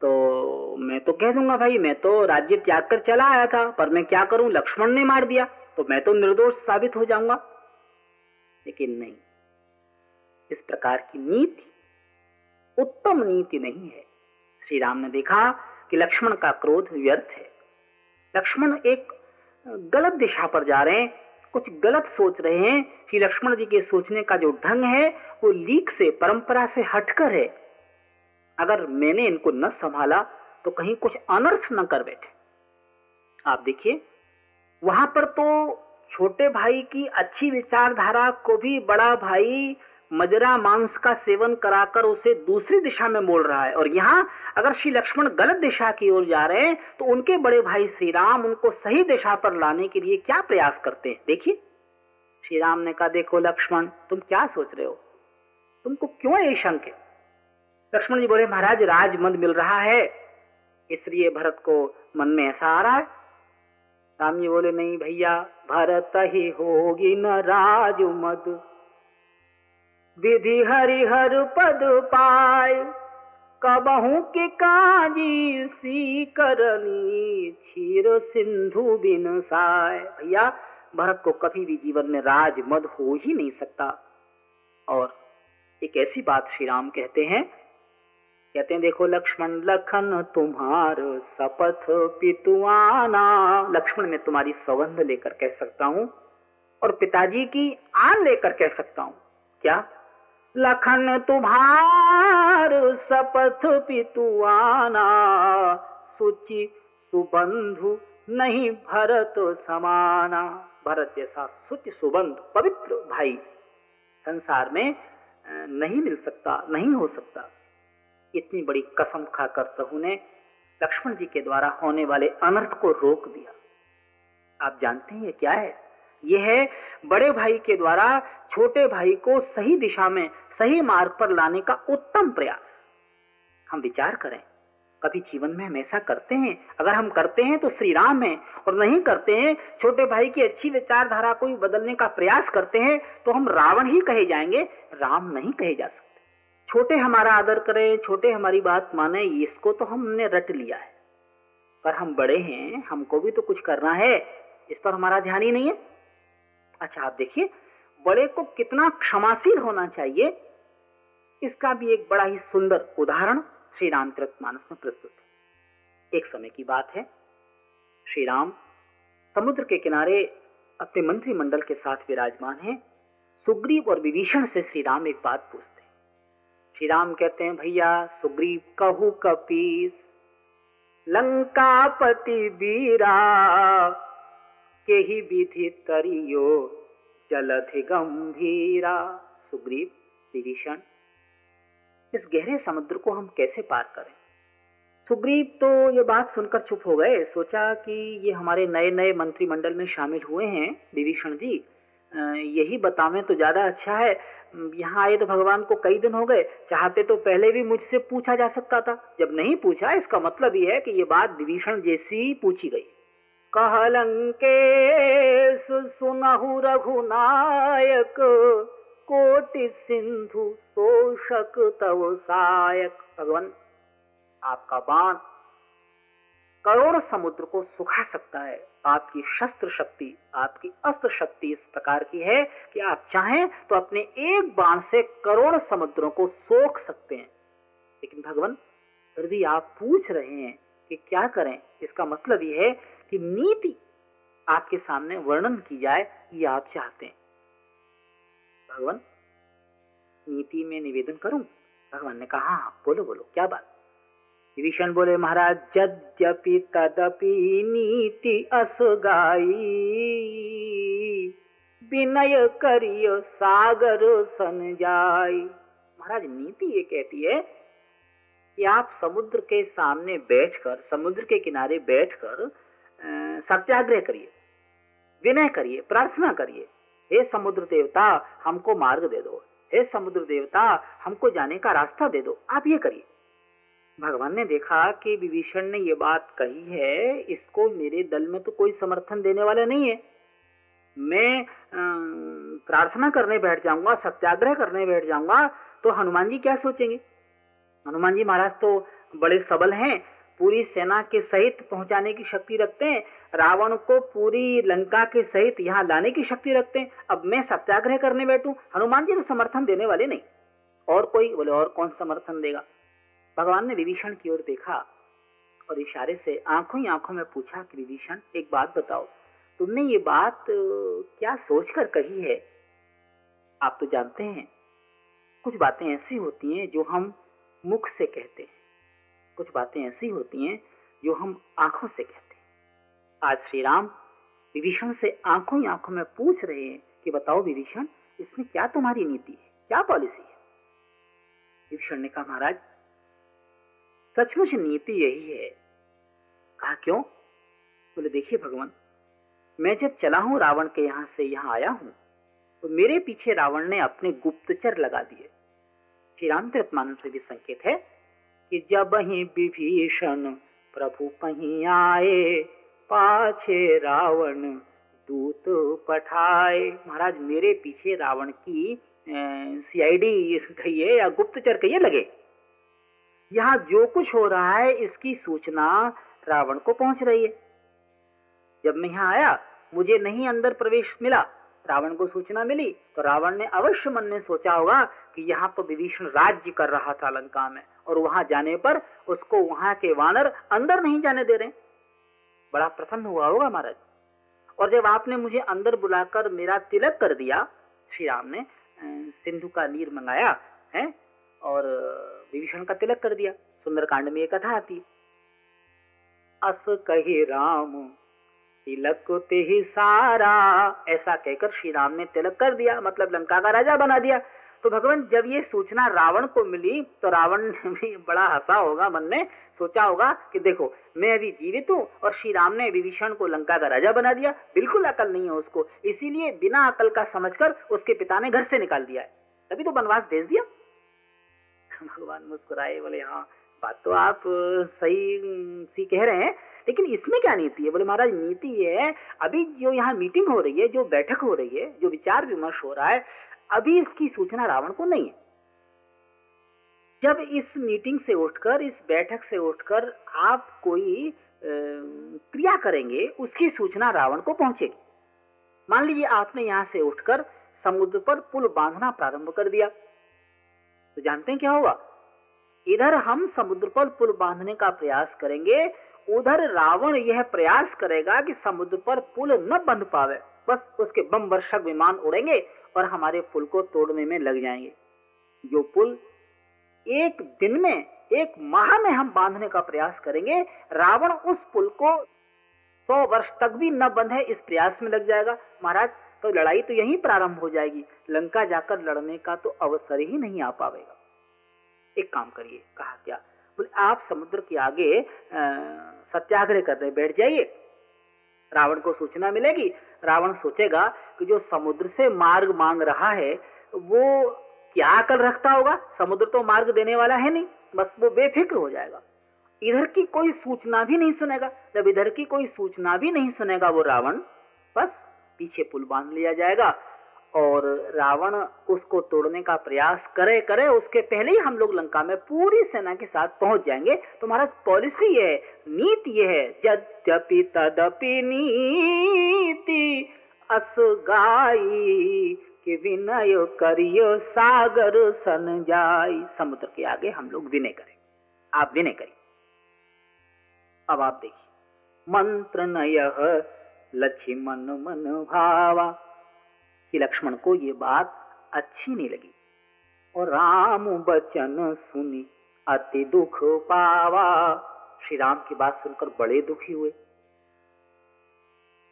तो मैं तो कह दूँगा भाई, मैं तो राज्य त्याग कर चला आया था, पर मैं क्या करूँ? लक्ष्मण ने मार दिया तो मैं तो निर्दोष साबित हो जाऊँगा। लेकिन नहीं, इस प्रकार की नीति उत्तम नीति नहीं है। श्री राम ने देखा कि लक्ष्मण का क्रोध व्यर्थ है। लक्ष्मण एक गलत दिशा पर जा रहे हैं। कुछ गलत सोच रहे हैं कि लक्ष्मण जी के सोचने का जो ढंग है, वो लीक से, परंपरा से हटकर है। अगर मैंने इनको न संभाला तो कहीं कुछ अनर्थ न कर बैठे। आप देखिए, वहाँ पर तो छोटे भाई की अच्छी विचारधारा को भी बड़ा भाई मजरा मांस का सेवन कराकर उसे दूसरी दिशा में मोड़ रहा है। और यहाँ, अगर श्री लक्ष्मण गलत दिशा की ओर जा रहे हैं तो उनके बड़े भाई श्री राम उनको सही दिशा पर लाने के लिए क्या प्रयास करते हैं? देखिए। श्री राम ने कहा, देखो लक्ष्मण, तुम क्या सोच रहे हो? तुमको क्यों ये शंक है? लक्ष्मण जी बोले, महाराज, राजमद मिल रहा है, इसलिए भरत को मन में ऐसा आ रहा है। राम जी बोले, नहीं भैया, भरत ही होगी न राजमद। विधि हरिहर पद पाए कबहू के काजी सी करनी क्षीर सिंधु बिन साय। भैया, भरत को कभी भी जीवन में राज मद हो ही नहीं सकता। और एक ऐसी बात श्री राम कहते हैं कहते हैं, देखो लक्ष्मण, लखन तुम्हार सपथ पितुआना। लक्ष्मण, मैं तुम्हारी सौगंध लेकर कह सकता हूँ और पिताजी की आन लेकर कह सकता हूँ। क्या? लखन तुम्हार सपथ पितुआना। सुचि सुबंधु नहीं भरत समाना। भरत जैसा सुच सुबंध पवित्र भाई संसार में नहीं मिल सकता, नहीं हो सकता। इतनी बड़ी कसम खाकर प्रभु ने लक्ष्मण जी के द्वारा होने वाले अनर्थ को रोक दिया। आप जानते हैं ये क्या है? ये है बड़े भाई के द्वारा छोटे भाई को सही दिशा में, सही मार्ग पर लाने का उत्तम प्रयास। हम विचार करें, कभी जीवन में हम ऐसा करते हैं? अगर हम करते हैं तो श्री राम है, और नहीं करते हैं, छोटे भाई की अच्छी विचारधारा को बदलने का प्रयास करते हैं तो हम रावण ही कहे जाएँगे, राम नहीं कहे जा सकते। छोटे हमारा आदर करें, छोटे हमारी बात माने, इसको तो हमने रट लिया है। पर हम बड़े हैं, हमको भी तो कुछ करना है, इस पर हमारा ध्यान ही नहीं है। अच्छा आप देखिए, बड़े को कितना क्षमाशील होना चाहिए, इसका भी एक बड़ा ही सुंदर उदाहरण श्री रामचरित मानस में प्रस्तुत है। एक समय की बात है श्री राम समुद्र के किनारे अपने मंत्रिमंडल के साथ विराजमान है, सुग्रीव और विभीषण से श्री राम एक बात पूछते हैं। श्री राम कहते हैं, भैया, सुग्रीव कहू कपीस, लंकापति बीरा के ही विधि तरियो। जलधि गंभीरा। सुग्रीव विभीषण इस गहरे समुद्र को हम कैसे पार करें? सुग्रीव तो ये बात सुनकर चुप हो गए। सोचा कि ये हमारे नए नए मंत्रिमंडल में शामिल हुए हैं। विभीषण जी यही बतावें तो ज़्यादा अच्छा है। यहाँ आए तो भगवान को कई दिन हो गए। चाहते तो पहले भी मुझसे पूछा जा सकता था। जब नहीं पूछा, इसका मतलब ये है कि ये बात विभीषण जैसी पूछी गई। कहलंके सुनहु रघुनायक, कोटि सिंधु तोषक तव सायक। भगवान, आपका बाण करोड़ समुद्र को सुखा सकता है। आपकी शस्त्र शक्ति, आपकी अस्त्र शक्ति इस प्रकार की है कि आप चाहें तो अपने एक बाण से करोड़ समुद्रों को सोख सकते हैं। लेकिन भगवान भी आप पूछ रहे हैं कि क्या करें? इसका मतलब यह है कि नीति आपके सामने वर्णन की जाए, ये आप चाहते हैं। भगवान, नीति में निवेदन करूँ? भगवान ने कहा हाँ बोलो बोलो, क्या बात? विभीषण बोले, महाराज यद्यपि तदपि नीति असगाई विनय करिय सागर सन जाई महाराज, नीति ये कहती है कि आप समुद्र के सामने बैठकर, समुद्र के किनारे बैठकर सत्याग्रह करिए, विनय करिए, प्रार्थना करिए, हे समुद्र देवता, हमको मार्ग दे दो। हे समुद्र देवता, हमको जाने का रास्ता दे दो। आप ये करिए। भगवान ने देखा कि विभीषण ने ये बात कही है, इसको मेरे दल में तो कोई समर्थन देने वाला नहीं है। मैं प्रार्थना करने बैठ जाऊँगा, सत्याग्रह करने बैठ जाऊँगा तो हनुमान जी क्या सोचेंगे? हनुमान जी महाराज तो बड़े सबल हैं, पूरी सेना के सहित पहुँचाने की शक्ति रखते हैं रावण को पूरी लंका के सहित यहाँ लाने की शक्ति रखते हैं। अब मैं सत्याग्रह करने बैठू, हनुमान जी तो समर्थन देने वाले नहीं। और कोई? बोले, और कौन समर्थन देगा? भगवान ने विभीषण की ओर देखा और इशारे से आँखों ही आँखों में पूछा कि विभीषण, एक बात बताओ, तुमने ये बात क्या सोचकर कही है? आप तो जानते हैं, कुछ बातें ऐसी होती हैं जो हम मुख से कहते हैं। कुछ बातें ऐसी होती हैं जो हम आँखों से कहते हैं। आज श्री राम विभीषण से आँखों ही आँखों में पूछ रहे हैं कि बताओ विभीषण, इसमें क्या तुम्हारी नीति है? क्या पॉलिसी है? विभीषण ने कहा, महाराज, सचमुच नीति यही है। कहा, क्यों? बोले, देखिए भगवान, मैं जब चला हूँ रावण के यहाँ से यहाँ आया हूँ तो मेरे पीछे रावण ने अपने गुप्तचर लगा दिए। श्री रामचरित मानस से भी संकेत है कि जब ही विभीषण प्रभु पही आए पाछे रावण दूत पठाए। महाराज, मेरे पीछे रावण की सीआईडी कहिए या गुप्तचर कहिए लगे। यहाँ जो कुछ हो रहा है, इसकी सूचना रावण को पहुँच रही है। जब मैं यहाँ आया, मुझे नहीं अंदर प्रवेश मिला। रावण को सूचना मिली तो रावण ने अवश्य मन में सोचा होगा कि यहाँ तो विभीषण राज्य कर रहा था लंका में, और वहाँ जाने पर उसको वहाँ के वानर अंदर नहीं जाने दे रहे। बड़ा प्रसन्न हुआ होगा महाराज। और जब आपने मुझे अंदर बुलाकर मेरा तिलक कर दिया, श्री राम ने सिंधु का नीर मंगाया, है, और विभीषण का तिलक कर दिया, सुंदरकांड में एक कथा आती। अस कही राम, तिलक ते ही सारा, ऐसा कहकर श्री राम ने तिलक कर दिया मतलब लंका का राजा बना दिया। तो भगवान, जब ये सूचना रावण को मिली तो रावण ने भी बड़ा हंसा होगा मन में, सोचा होगा कि देखो, मैं अभी जीवित हूँ और श्री राम ने विभीषण को लंका का राजा बना दिया। बिल्कुल अकल नहीं है उसको। इसीलिए बिना अकल का समझकर उसके पिता ने घर से निकाल दिया है। तभी तो वनवास भेज दिया। भगवान मुस्कुराए, बोले हाँ बात तो आप सही सी कह रहे हैं, लेकिन इसमें क्या नीति है? बोले, महाराज, नीति ये है, अभी जो यहाँ मीटिंग हो रही है, जो बैठक हो रही है, जो विचार विमर्श हो रहा है अभी इसकी सूचना रावण को नहीं है। जब इस मीटिंग से उठकर, इस बैठक से उठकर आप कोई क्रिया करेंगे, उसकी सूचना रावण को पहुंचेगी। मान लीजिए आपने यहाँ से उठकर समुद्र पर पुल बांधना प्रारंभ कर दिया। तो जानते हैं क्या होगा? इधर हम समुद्र पर पुल बांधने का प्रयास करेंगे, उधर रावण यह प्रयास करेगा कि समुद्र पर पुल न बंध पावे। बस उसके बम वर्षक विमान उड़ेंगे और हमारे पुल को तोड़ने में लग जाएँगे। जो पुल एक दिन में, एक माह में हम बांधने का प्रयास करेंगे, रावण उस पुल को सौ वर्ष तक भी न बंधे, इस प्रयास में लग जाएगा। महाराज तो लड़ाई तो यहीं प्रारंभ हो जाएगी। लंका जाकर लड़ने का तो अवसर ही नहीं आ पाएगा एक काम करिए, कहा क्या? बोले, आप समुद्र के आगे सत्याग्रह करने बैठ जाइए। रावण को सूचना मिलेगी। रावण सोचेगा कि जो समुद्र से मार्ग मांग रहा है, वो क्या अकल रखता होगा? समुद्र तो मार्ग देने वाला है नहीं, बस वो बेफिक्र हो जाएगा। इधर की कोई सूचना भी नहीं सुनेगा। जब इधर की कोई सूचना भी नहीं सुनेगा वो रावण, बस पीछे पुल बाँध लिया जाएगा। और रावण उसको तोड़ने का प्रयास करे करे, उसके पहले ही हम लोग लंका में पूरी सेना के साथ पहुँच जाएँगे। तो हमारा पॉलिसी है, नीति ये है, यद्यपि तदपि नीति असगाई कि विनय करियो सागर सन जाई समुद्र के आगे हम लोग विनय करें। आप विनय करिए। अब आप देखिए। मंत्र नय लक्ष्मण मन भावा कि लक्ष्मण को ये बात अच्छी नहीं लगी। और राम बचन सुनी, अति दुख पावा। श्री राम की बात सुनकर बड़े दुखी हुए।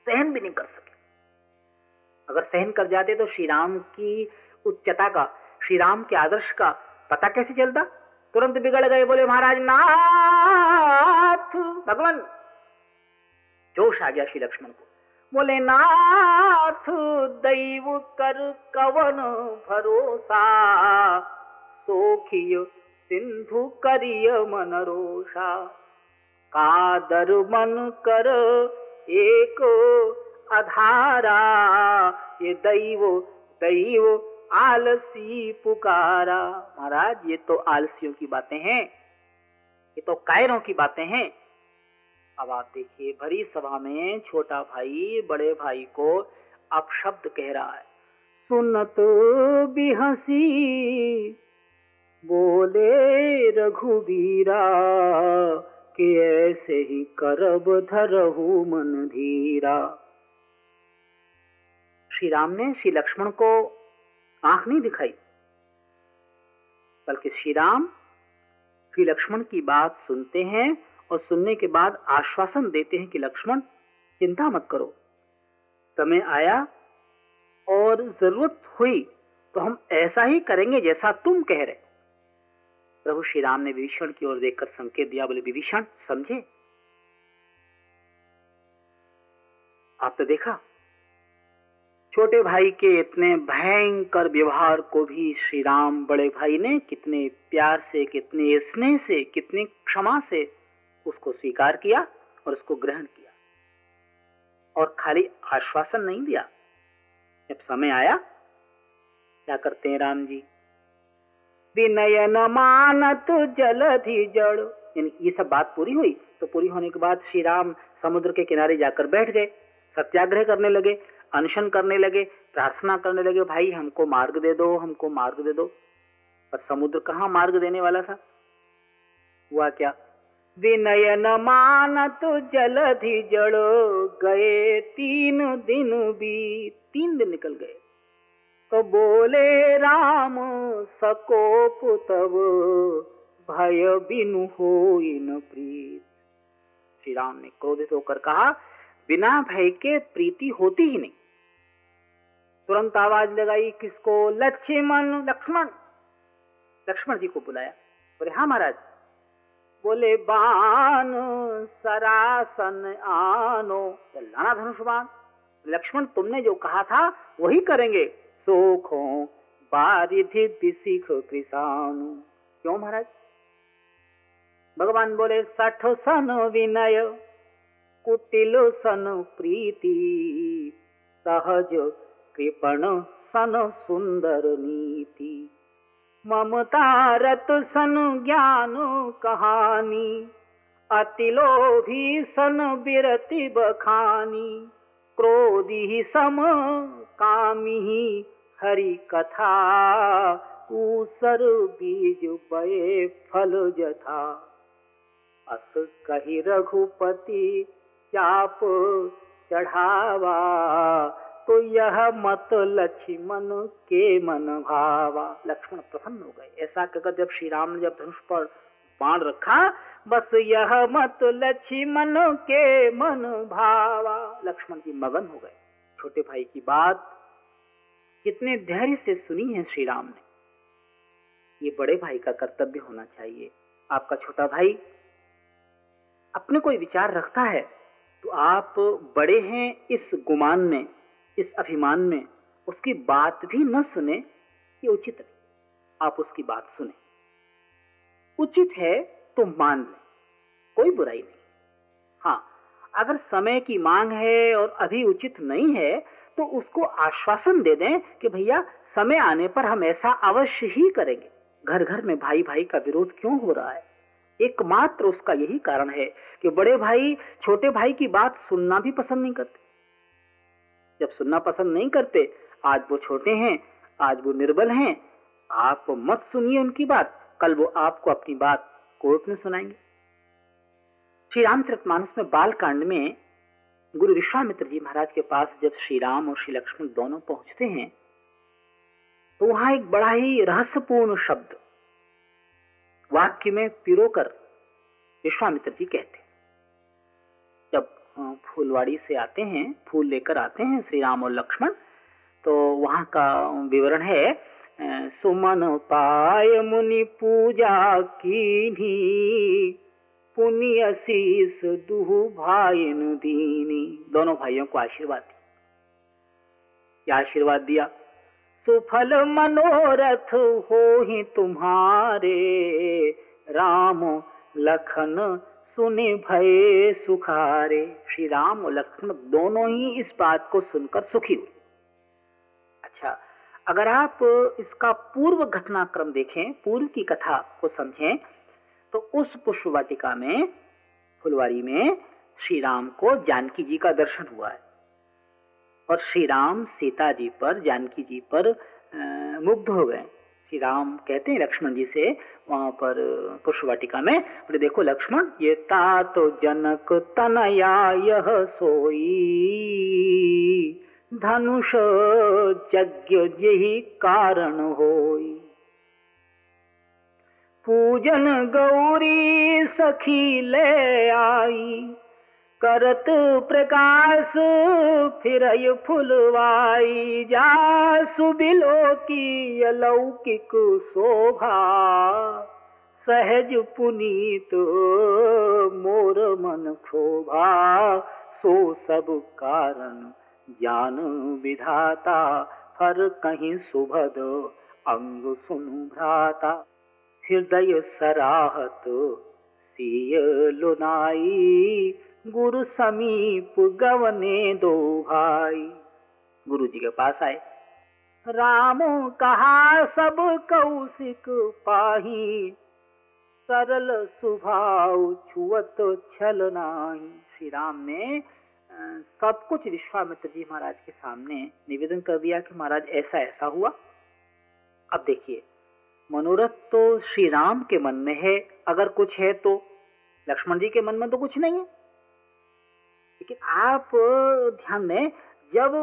सहन भी नहीं कर सके। अगर सहन कर जाते तो श्री राम की उच्चता का, श्री राम के आदर्श का पता कैसे चलता? तुरंत बिगड़ गए बोले, महाराज नाथ, भगवान! जोश आ गया श्री लक्ष्मण को। बोले नाथ दैव कर कवन भरोसा। सोखिय सिंधु करिय मन रोषा। कादर मन कर एक अधारा। ये दैव दैव आलसी पुकारा। महाराज, ये तो आलसियों की बातें हैं, ये तो कायरों की बातें हैं। अब आप देखिए, भरी सभा में छोटा भाई बड़े भाई को अपशब्द कह रहा है। सुनत भी हँसी, बोले रघुबीरा कि ऐसे ही करब धरहु मन धीरा। श्री राम ने श्री लक्ष्मण को आँख नहीं दिखाई, बल्कि श्री राम श्री लक्ष्मण की बात सुनते हैं और सुनने के बाद आश्वासन देते हैं कि लक्ष्मण, चिंता मत करो। समय आया और ज़रूरत हुई तो हम ऐसा ही करेंगे जैसा तुम कह रहे। प्रभु श्री राम ने विभीषण की ओर देखकर संकेत दिया, बोले, विभीषण, समझे? आप तो देखा? छोटे भाई के इतने भयंकर व्यवहार को भी श्री राम बड़े भाई ने कितने प्यार से, कितने स्नेह से, कितनी क्षमा से उसको स्वीकार किया और उसको ग्रहण किया और खाली आश्वासन नहीं दिया। जब समय आया, क्या करते हैं राम जी? विनय न मानत जलधि जड़। यानी ये सब बात पूरी हुई तो पूरी होने के बाद श्री राम समुद्र के किनारे जाकर बैठ गए, सत्याग्रह करने लगे, अनशन करने लगे, प्रार्थना करने लगे, भाई, हमको मार्ग दे दो, हमको मार्ग दे दो। पर समुद्र कहाँ मार्ग देने वाला था? हुआ क्या? विनय न मानत जलधि जड़ गए तीन दिन भी तीन दिन निकल गए। तो बोले, राम, सकोप तब, भय बिनु हो इन प्रीत। श्री राम ने क्रोधित होकर कहा, बिना भय के प्रीति होती ही नहीं। तुरंत आवाज़ लगाई किसको? लक्ष्मण लक्ष्मण। लक्ष्मण जी को बुलाया। बोले हाँ महाराज बोले, बान, सरासन आनो। लाना धनुष बाण लक्ष्मण, तुमने जो कहा था, वही करेंगे। सोखो बारिधि दिशिख कृषाणु क्यों महाराज? भगवान बोले, सठ सन विनय, कुटिल सन प्रीति, सहज कृपण सन सुंदर नीति। ममता रत सन ज्ञान कहानी अतिलोभी सन बिरति बखानी, क्रोधी सम कामी हरि कथा ऊसर बीज पये फल जथा। अस कही रघुपति चाप चढ़ावा तो यह मत लक्ष्मण के मन भावा। लक्ष्मण प्रसन्न हो गए। ऐसा कहकर जब श्री राम ने जब धनुष पर बाण रखा, बस यह मत लक्ष्मण के मन भावा। लक्ष्मण जी मगन हो गए। छोटे भाई की बात कितने धैर्य से सुनी है श्री राम ने। ये बड़े भाई का कर्तव्य होना चाहिए। आपका छोटा भाई अपने कोई विचार रखता है तो आप बड़े हैं इस गुमान में। इस अभिमान में उसकी बात भी न सुने, ये उचित नहीं। आप उसकी बात सुने। उचित है तो मान लें, कोई बुराई नहीं। हाँ अगर समय की मांग है और अभी उचित नहीं है तो उसको आश्वासन दे दें कि भैया, समय आने पर हम ऐसा अवश्य ही करेंगे। घर घर में भाई भाई का विरोध क्यों हो रहा है? एकमात्र उसका यही कारण है कि बड़े भाई छोटे भाई की बात सुनना भी पसंद नहीं करते। जब सुनना पसंद नहीं करते, आज वो छोटे हैं, आज वो निर्बल हैं। आप मत सुनिए उनकी बात, कल वो आपको अपनी बात कोर्ट में सुनाएँगे। श्री रामचरित मानस में बाल कांड में गुरु विश्वामित्र जी महाराज के पास जब श्री राम और श्री लक्ष्मण दोनों पहुँचते हैं तो वहाँ एक बड़ा ही रहस्यपूर्ण शब्द वाक्य में पिरोकर विश्वामित्र जी कहते फूलवाड़ी से आते हैं, फूल लेकर आते हैं श्री राम और लक्ष्मण। तो वहाँ का विवरण है सुमन पाय मुनि पूजा की पुण्य शीस दुहु भाई दीनी। दोनों भाइयों को आशीर्वाद दिया। आशीर्वाद दिया? सुफल मनोरथ हो ही तुम्हारे, राम लखन सुने भय सुखारे। श्री राम और लक्ष्मण दोनों ही इस बात को सुनकर सुखी हुए। अच्छा अगर आप इसका पूर्व घटनाक्रम देखें, पूर्व की कथा को समझें तो उस पुष्प वाटिका में, फुलवारी में श्री राम को जानकी जी का दर्शन हुआ है। और श्री राम सीता जी पर, जानकी जी पर मुग्ध हो गए। श्री राम कहते हैं लक्ष्मण जी से, वहाँ पर पुष्प वाटिका में, बोले, देखो लक्ष्मण, ये ता तो जनक तनया यह सोई। धनुष यज्ञ यही कारण होई। पूजन गौरी सखी ले आई। करत प्रकाश फिर फुलवाई जा सुबिलो की अलौकिक शोभा। सहज पुनीत मोर मन क्षोभा, सो सब कारण ज्ञान विधाता हर कहीं सुभद अंग सुन भ्राता। हृदय सराहत सिय लुनाई गुरु समीप गवने दो भाई। गुरु जी के पास आए। राम कहा, सब कौशिक पाही। सरल स्वभाव छुअत छल नाही। श्री राम ने सब कुछ विश्वामित्र जी महाराज के सामने निवेदन कर दिया कि महाराज, ऐसा ऐसा हुआ। अब देखिए, मनोरथ तो श्री राम के मन में है, अगर कुछ है तो। लक्ष्मण जी के मन में तो कुछ नहीं है। लेकिन आप ध्यान दें जब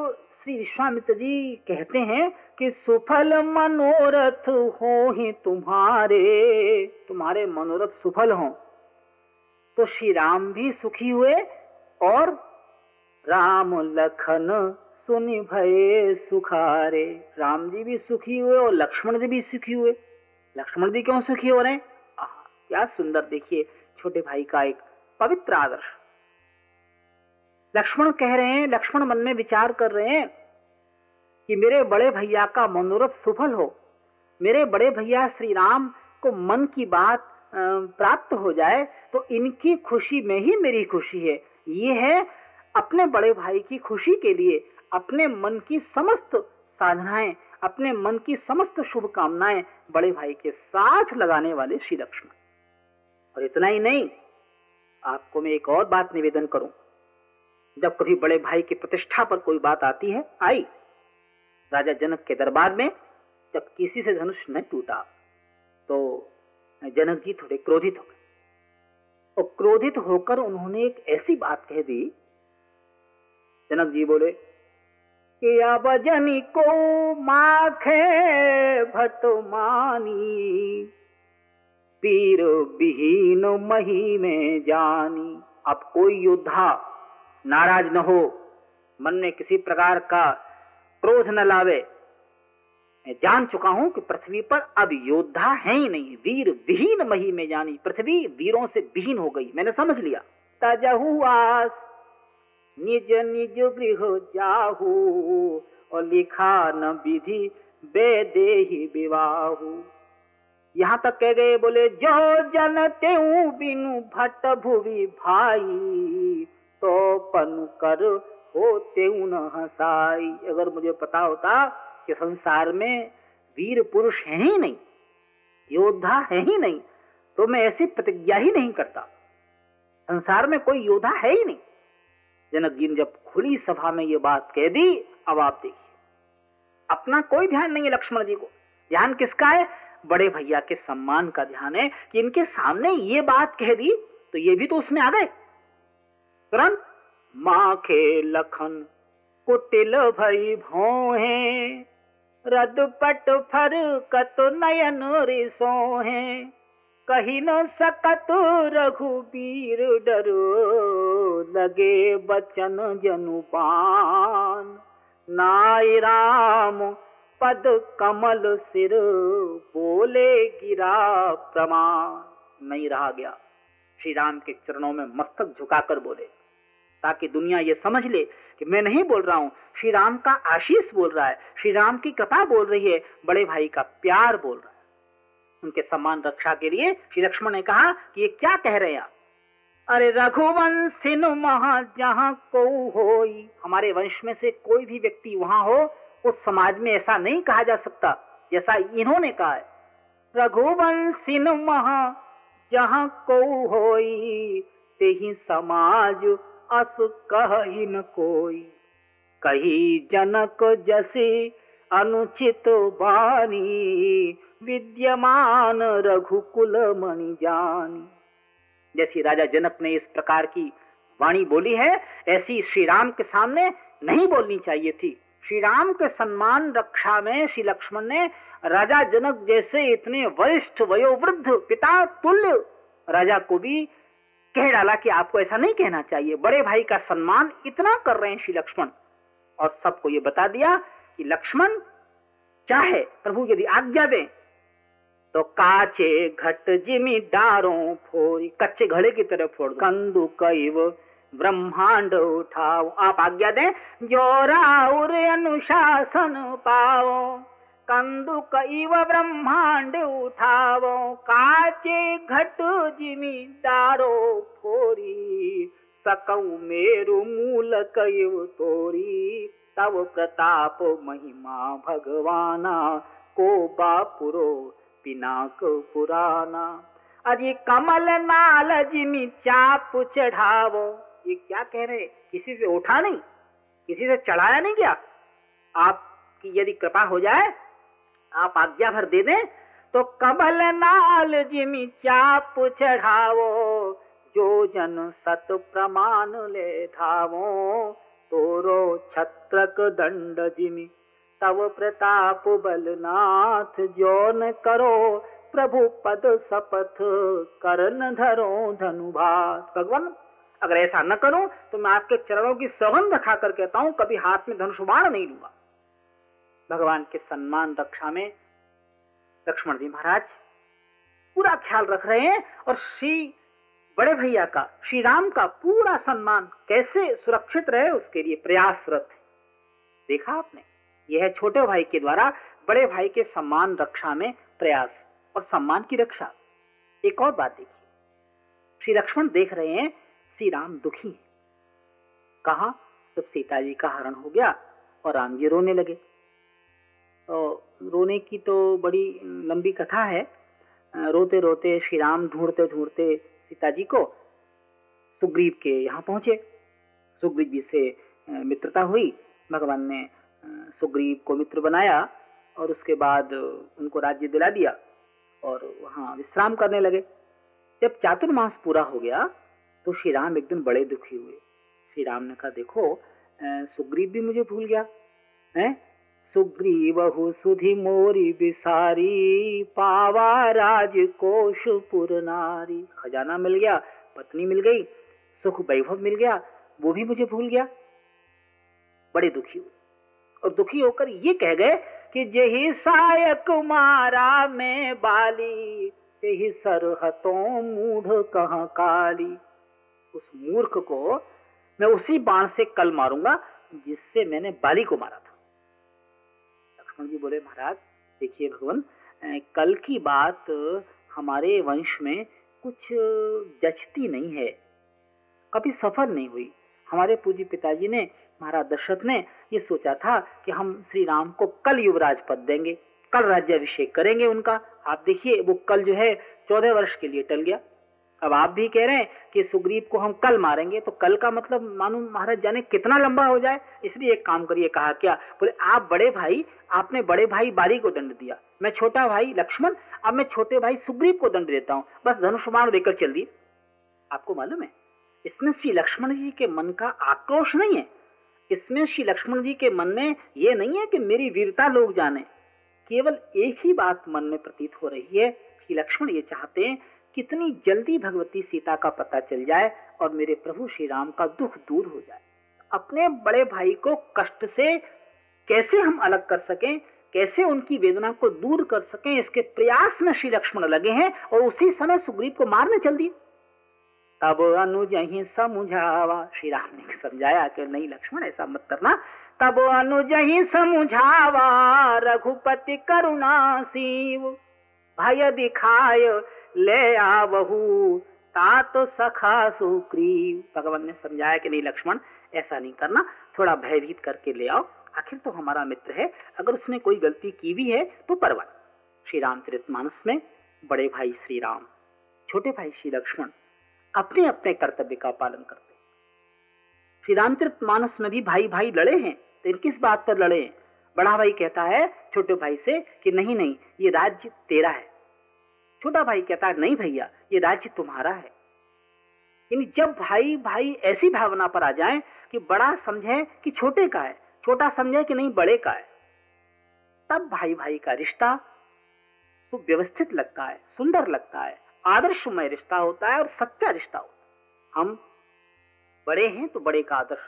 श्री विश्वामित्र जी कहते हैं कि सुफल मनोरथ हो ही तुम्हारे तुम्हारे मनोरथ सुफल हो तो श्री राम भी सुखी हुए और राम लखन सुनि भये सुखारे। राम जी भी सुखी हुए और लक्ष्मण जी भी सुखी हुए। लक्ष्मण जी क्यों सुखी हो रहे हैं? क्या सुंदर देखिए, छोटे भाई का एक पवित्र आदर्श। लक्ष्मण कह रहे हैं, लक्ष्मण मन में विचार कर रहे हैं कि मेरे बड़े भैया का मनोरथ सफल हो, मेरे बड़े भैया श्री राम को मन की बात प्राप्त हो जाए तो इनकी खुशी में ही मेरी खुशी है। ये है अपने बड़े भाई की खुशी के लिए अपने मन की समस्त साधनाएँ, अपने मन की समस्त शुभकामनाएँ बड़े भाई के साथ लगाने वाले श्री लक्ष्मण। और इतना ही नहीं, आपको मैं एक और बात निवेदन करूँ। जब कभी बड़े भाई की प्रतिष्ठा पर कोई बात आती है, आई। राजा जनक के दरबार में जब किसी से धनुष न टूटा तो जनक जी थोड़े क्रोधित हो गए। और क्रोधित होकर उन्होंने एक ऐसी बात कह दी। जनक जी बोले कि अब जनी को माखे भट मानी, पीर विहीन मही में जानी। अब कोई योद्धा नाराज़ न हो। मन में किसी प्रकार का क्रोध न लावे। मैं जान चुका हूँ कि पृथ्वी पर अब योद्धा है ही नहीं। वीर विहीन मही में जानी। पृथ्वी वीरों से विहीन हो गई। मैंने समझ लिया। आस, निज निज गृह जाहू, और लिखा न विधि बेदेही विवाहू। यहाँ तक कह गए बोले, जो जन तेऊ बिनु भट्ट भुवि भाई तो पन कर हो तेऊ न हसाई। अगर मुझे पता होता कि संसार में वीर पुरुष है ही नहीं, योद्धा है ही नहीं तो मैं ऐसी प्रतिज्ञा ही नहीं करता। संसार में कोई योद्धा है ही नहीं। जनक जी ने जब खुली सभा में ये बात कह दी, अब आप देखिए। अपना कोई ध्यान नहीं है लक्ष्मण जी को। ध्यान किसका है? बड़े भैया के सम्मान का ध्यान है कि इनके सामने ये बात कह दी तो ये भी तो उसमें आ गए। माँ के लखन कुटिल भई भोहे। रद पट फर कत नयन रिसो है कही न सकत रघुबीर डरो लगे बचन जनुपान नाय राम पद कमल सिर बोले गिरा प्रमाण। नहीं रहा गया। श्री राम के चरणों में मस्तक झुकाकर बोले ताकि दुनिया ये समझ ले कि मैं नहीं बोल रहा हूँ। श्री राम का आशीष बोल रहा है। श्री राम की कृपा बोल रही है। बड़े भाई का प्यार बोल रहा है। उनके सम्मान रक्षा के लिए श्री लक्ष्मण ने कहा कि ये क्या कह रहे हैं आप? अरे रघुवंश जहाँ को हो हमारे वंश में से कोई भी व्यक्ति वहाँ हो, उस समाज में ऐसा नहीं कहा जा सकता, जैसा इन्होंने कहा है। रघुवंश महा जहाँ को हो समाज अस कह न कोई। कही जनक जैसे अनुचित बानी, विद्यमान रघुकुल मणि जानी। जैसी राजा जनक ने इस प्रकार की वाणी बोली है, ऐसी श्री राम के सामने नहीं बोलनी चाहिए थी। श्री राम के सम्मान रक्षा में श्री लक्ष्मण ने राजा जनक जैसे इतने वरिष्ठ, वयोवृद्ध पिता तुल्य राजा को भी कह डाला कि आपको ऐसा नहीं कहना चाहिए। बड़े भाई का सम्मान इतना कर रहे हैं श्री लक्ष्मण। और सबको ये बता दिया कि लक्ष्मण, चाहे प्रभु यदि आज्ञा दें तो काचे घट जिमी डारो फोरी, कच्चे घड़े की तरह फोड़ कंदु कैव, ब्रह्मांड उठाओ। आप आज्ञा दें जो राउर अनुशासन पाओ। कंदु कैव ब्रह्मांड उठाओ काचे घट जिमी डारो फोरी। सकऊ मेरु मूल कैव तोरी, तव प्रताप महिमा भगवाना, को बापुरो पिनाक पुराना। अरे कमल नाल जिमी चाप चढ़ावो। ये क्या कह रहे किसी से उठा नहीं? किसी से चढ़ाया नहीं क्या? आपकी यदि कृपा हो जाए आप आज्ञा भर दे दें तो कमल नाल जिमी चाप चढ़ावो, जो जन सत प्रमाण ले धावो। तोरो छत्रक दंड जिमी, तव प्रताप बलनाथ जो न करो। प्रभु पद सपथ करन धरो धनुभात भगवान, अगर ऐसा न करो तो मैं आपके चरणों की सौगंध खाकर कहता हूँ, कभी हाथ में धनुष बाण नहीं लूँगा। भगवान के सम्मान, रक्षा में। लक्ष्मण जी महाराज, पूरा ख्याल रख रहे हैं और श्री बड़े भैया का, श्री राम का पूरा सम्मान कैसे सुरक्षित रहे, उसके लिए प्रयासरत है। देखा आपने? यह छोटे भाई के द्वारा बड़े भाई के सम्मान, रक्षा में प्रयास और सम्मान की रक्षा। एक और बात देखिए। श्री लक्ष्मण देख रहे हैं, श्री राम दुखी है। कहा? जब सीता जी का हरण हो गया और राम जी रोने लगे। रोने की तो बड़ी लंबी कथा है। रोते रोते श्री राम ढूंढते ढूंढते सीता जी को सुग्रीव के यहाँ पहुँचे। सुग्रीव जी से मित्रता हुई। भगवान ने सुग्रीव को मित्र बनाया और उसके बाद उनको राज्य दिला दिया और वहाँ विश्राम करने लगे। जब चातुर्मास पूरा हो गया तो श्री राम एक दिन बड़े दुखी हुए। श्री राम ने कहा, देखो सुग्रीव भी मुझे भूल गया, है? सुग्रीवहु सुधि मोरी बिसारी पावा राज कोशपुर नारी। खजाना मिल गया, पत्नी मिल गई, सुख वैभव मिल गया, वो भी मुझे भूल गया। बड़े दुखी हुए। और दुखी होकर ये कह गए कि जही सायक मारा में बाली यही सरहतों मूढ़ कहा काली। उस मूर्ख को मैं उसी बाण से कल मारूँगा, जिससे मैंने बाली को मारा था। लक्ष्मण जी बोले, महाराज, देखिए भगवान कल की बात हमारे वंश में कुछ जचती नहीं है। कभी सफल नहीं हुई। हमारे पूज्य पिताजी ने, महाराज दशरथ ने ये सोचा था कि हम श्री राम को कल युवराज पद देंगे, कल राज्याभिषेक करेंगे उनका। आप देखिए, वो कल जो है चौदह वर्ष के लिए टल गया। अब आप भी कह रहे हैं कि सुग्रीव को हम कल मारेंगे तो कल का मतलब मानो महाराज जाने कितना लंबा हो जाए? इसलिए एक काम करिए, कहा क्या? बोले, आप बड़े भाई, आपने बड़े भाई बारी को दंड दिया। मैं छोटा भाई लक्ष्मण, अब मैं छोटे भाई सुग्रीव को दंड देता हूँ। बस धनुष्मान देकर चल दिए। आपको मालूम है, इसमें श्री लक्ष्मण जी के मन का आक्रोश नहीं है। इसमें श्री लक्ष्मण जी के मन में ये नहीं है कि मेरी वीरता लोग जाने। केवल एक ही बात मन में प्रतीत हो रही है कि लक्ष्मण ये चाहते हैं कितनी जल्दी भगवती सीता का पता चल जाए और मेरे प्रभु श्री राम का दुख दूर हो जाए। अपने बड़े भाई को कष्ट से कैसे हम अलग कर सकें? कैसे उनकी वेदना को दूर कर सकें? इसके प्रयास में श्री लक्ष्मण लगे हैं और उसी समय सुग्रीव को मारने चल दिए। तब अनुज ही समझावा। श्री राम ने समझाया कि नहीं लक्ष्मण, ऐसा मत करना। तब अनुज ही समझावा। रघुपति करुणा शिव भय दिखाय ले आवहू। तात सखा सुग्रीव। भगवान ने समझाया कि नहीं, लक्ष्मण, ऐसा नहीं करना, थोड़ा भयभीत करके ले आओ। आखिर तो हमारा मित्र है, अगर उसने कोई गलती की भी है तो परवा श्री रामचरित मानस में, बड़े भाई श्री राम छोटे भाई श्री लक्ष्मण अपने अपने कर्तव्य का पालन करते श्री रामचरित मानस में भी भाई भाई लड़े हैं तो किस बात पर लड़े हैं। बड़ा भाई कहता है, छोटे भाई से, कि नहीं नहीं, ये राज्य तेरा है। छोटा भाई कहता है, नहीं भैया, ये राज्य तुम्हारा है। यानी जब भाई भाई ऐसी भावना पर आ जाए कि बड़ा समझे कि छोटे का है, छोटा समझे कि नहीं, बड़े का है, तब भाई भाई का रिश्ता तो व्यवस्थित लगता है, सुंदर लगता है, आदर्शमय रिश्ता होता है और सच्चा रिश्ता होता है। हम बड़े हैं तो बड़े का आदर्श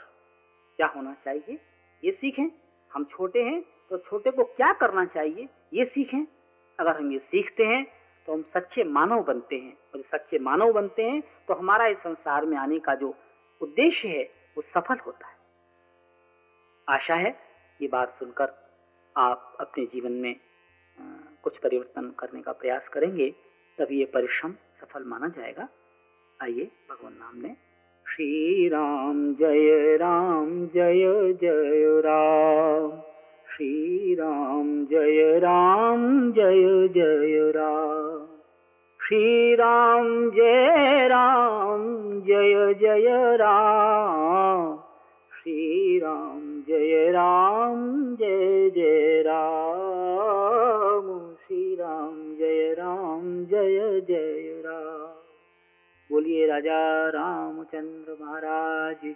क्या होना चाहिए? ये सीखें। हम छोटे हैं तो छोटे को क्या करना चाहिए? ये सीखें। अगर हम ये सीखते हैं तो हम सच्चे मानव बनते हैं। और सच्चे मानव बनते हैं तो हमारा इस संसार में आने का जो उद्देश्य है, वो सफल होता है। आशा है ये बात सुनकर आप अपने जीवन में कुछ परिवर्तन करने का प्रयास करेंगे, तभी ये परिश्रम सफल माना जाएगा। आइए, भगवान नाम ने श्री राम जय राम, जय जय राम। श्री राम जय राम जय जय राम श्री राम जय राम जय जय राम श्री राम जय राम जय जय राम श्री राम जय जय राम जय जय राम बोलिए राजा रामचंद्र महाराज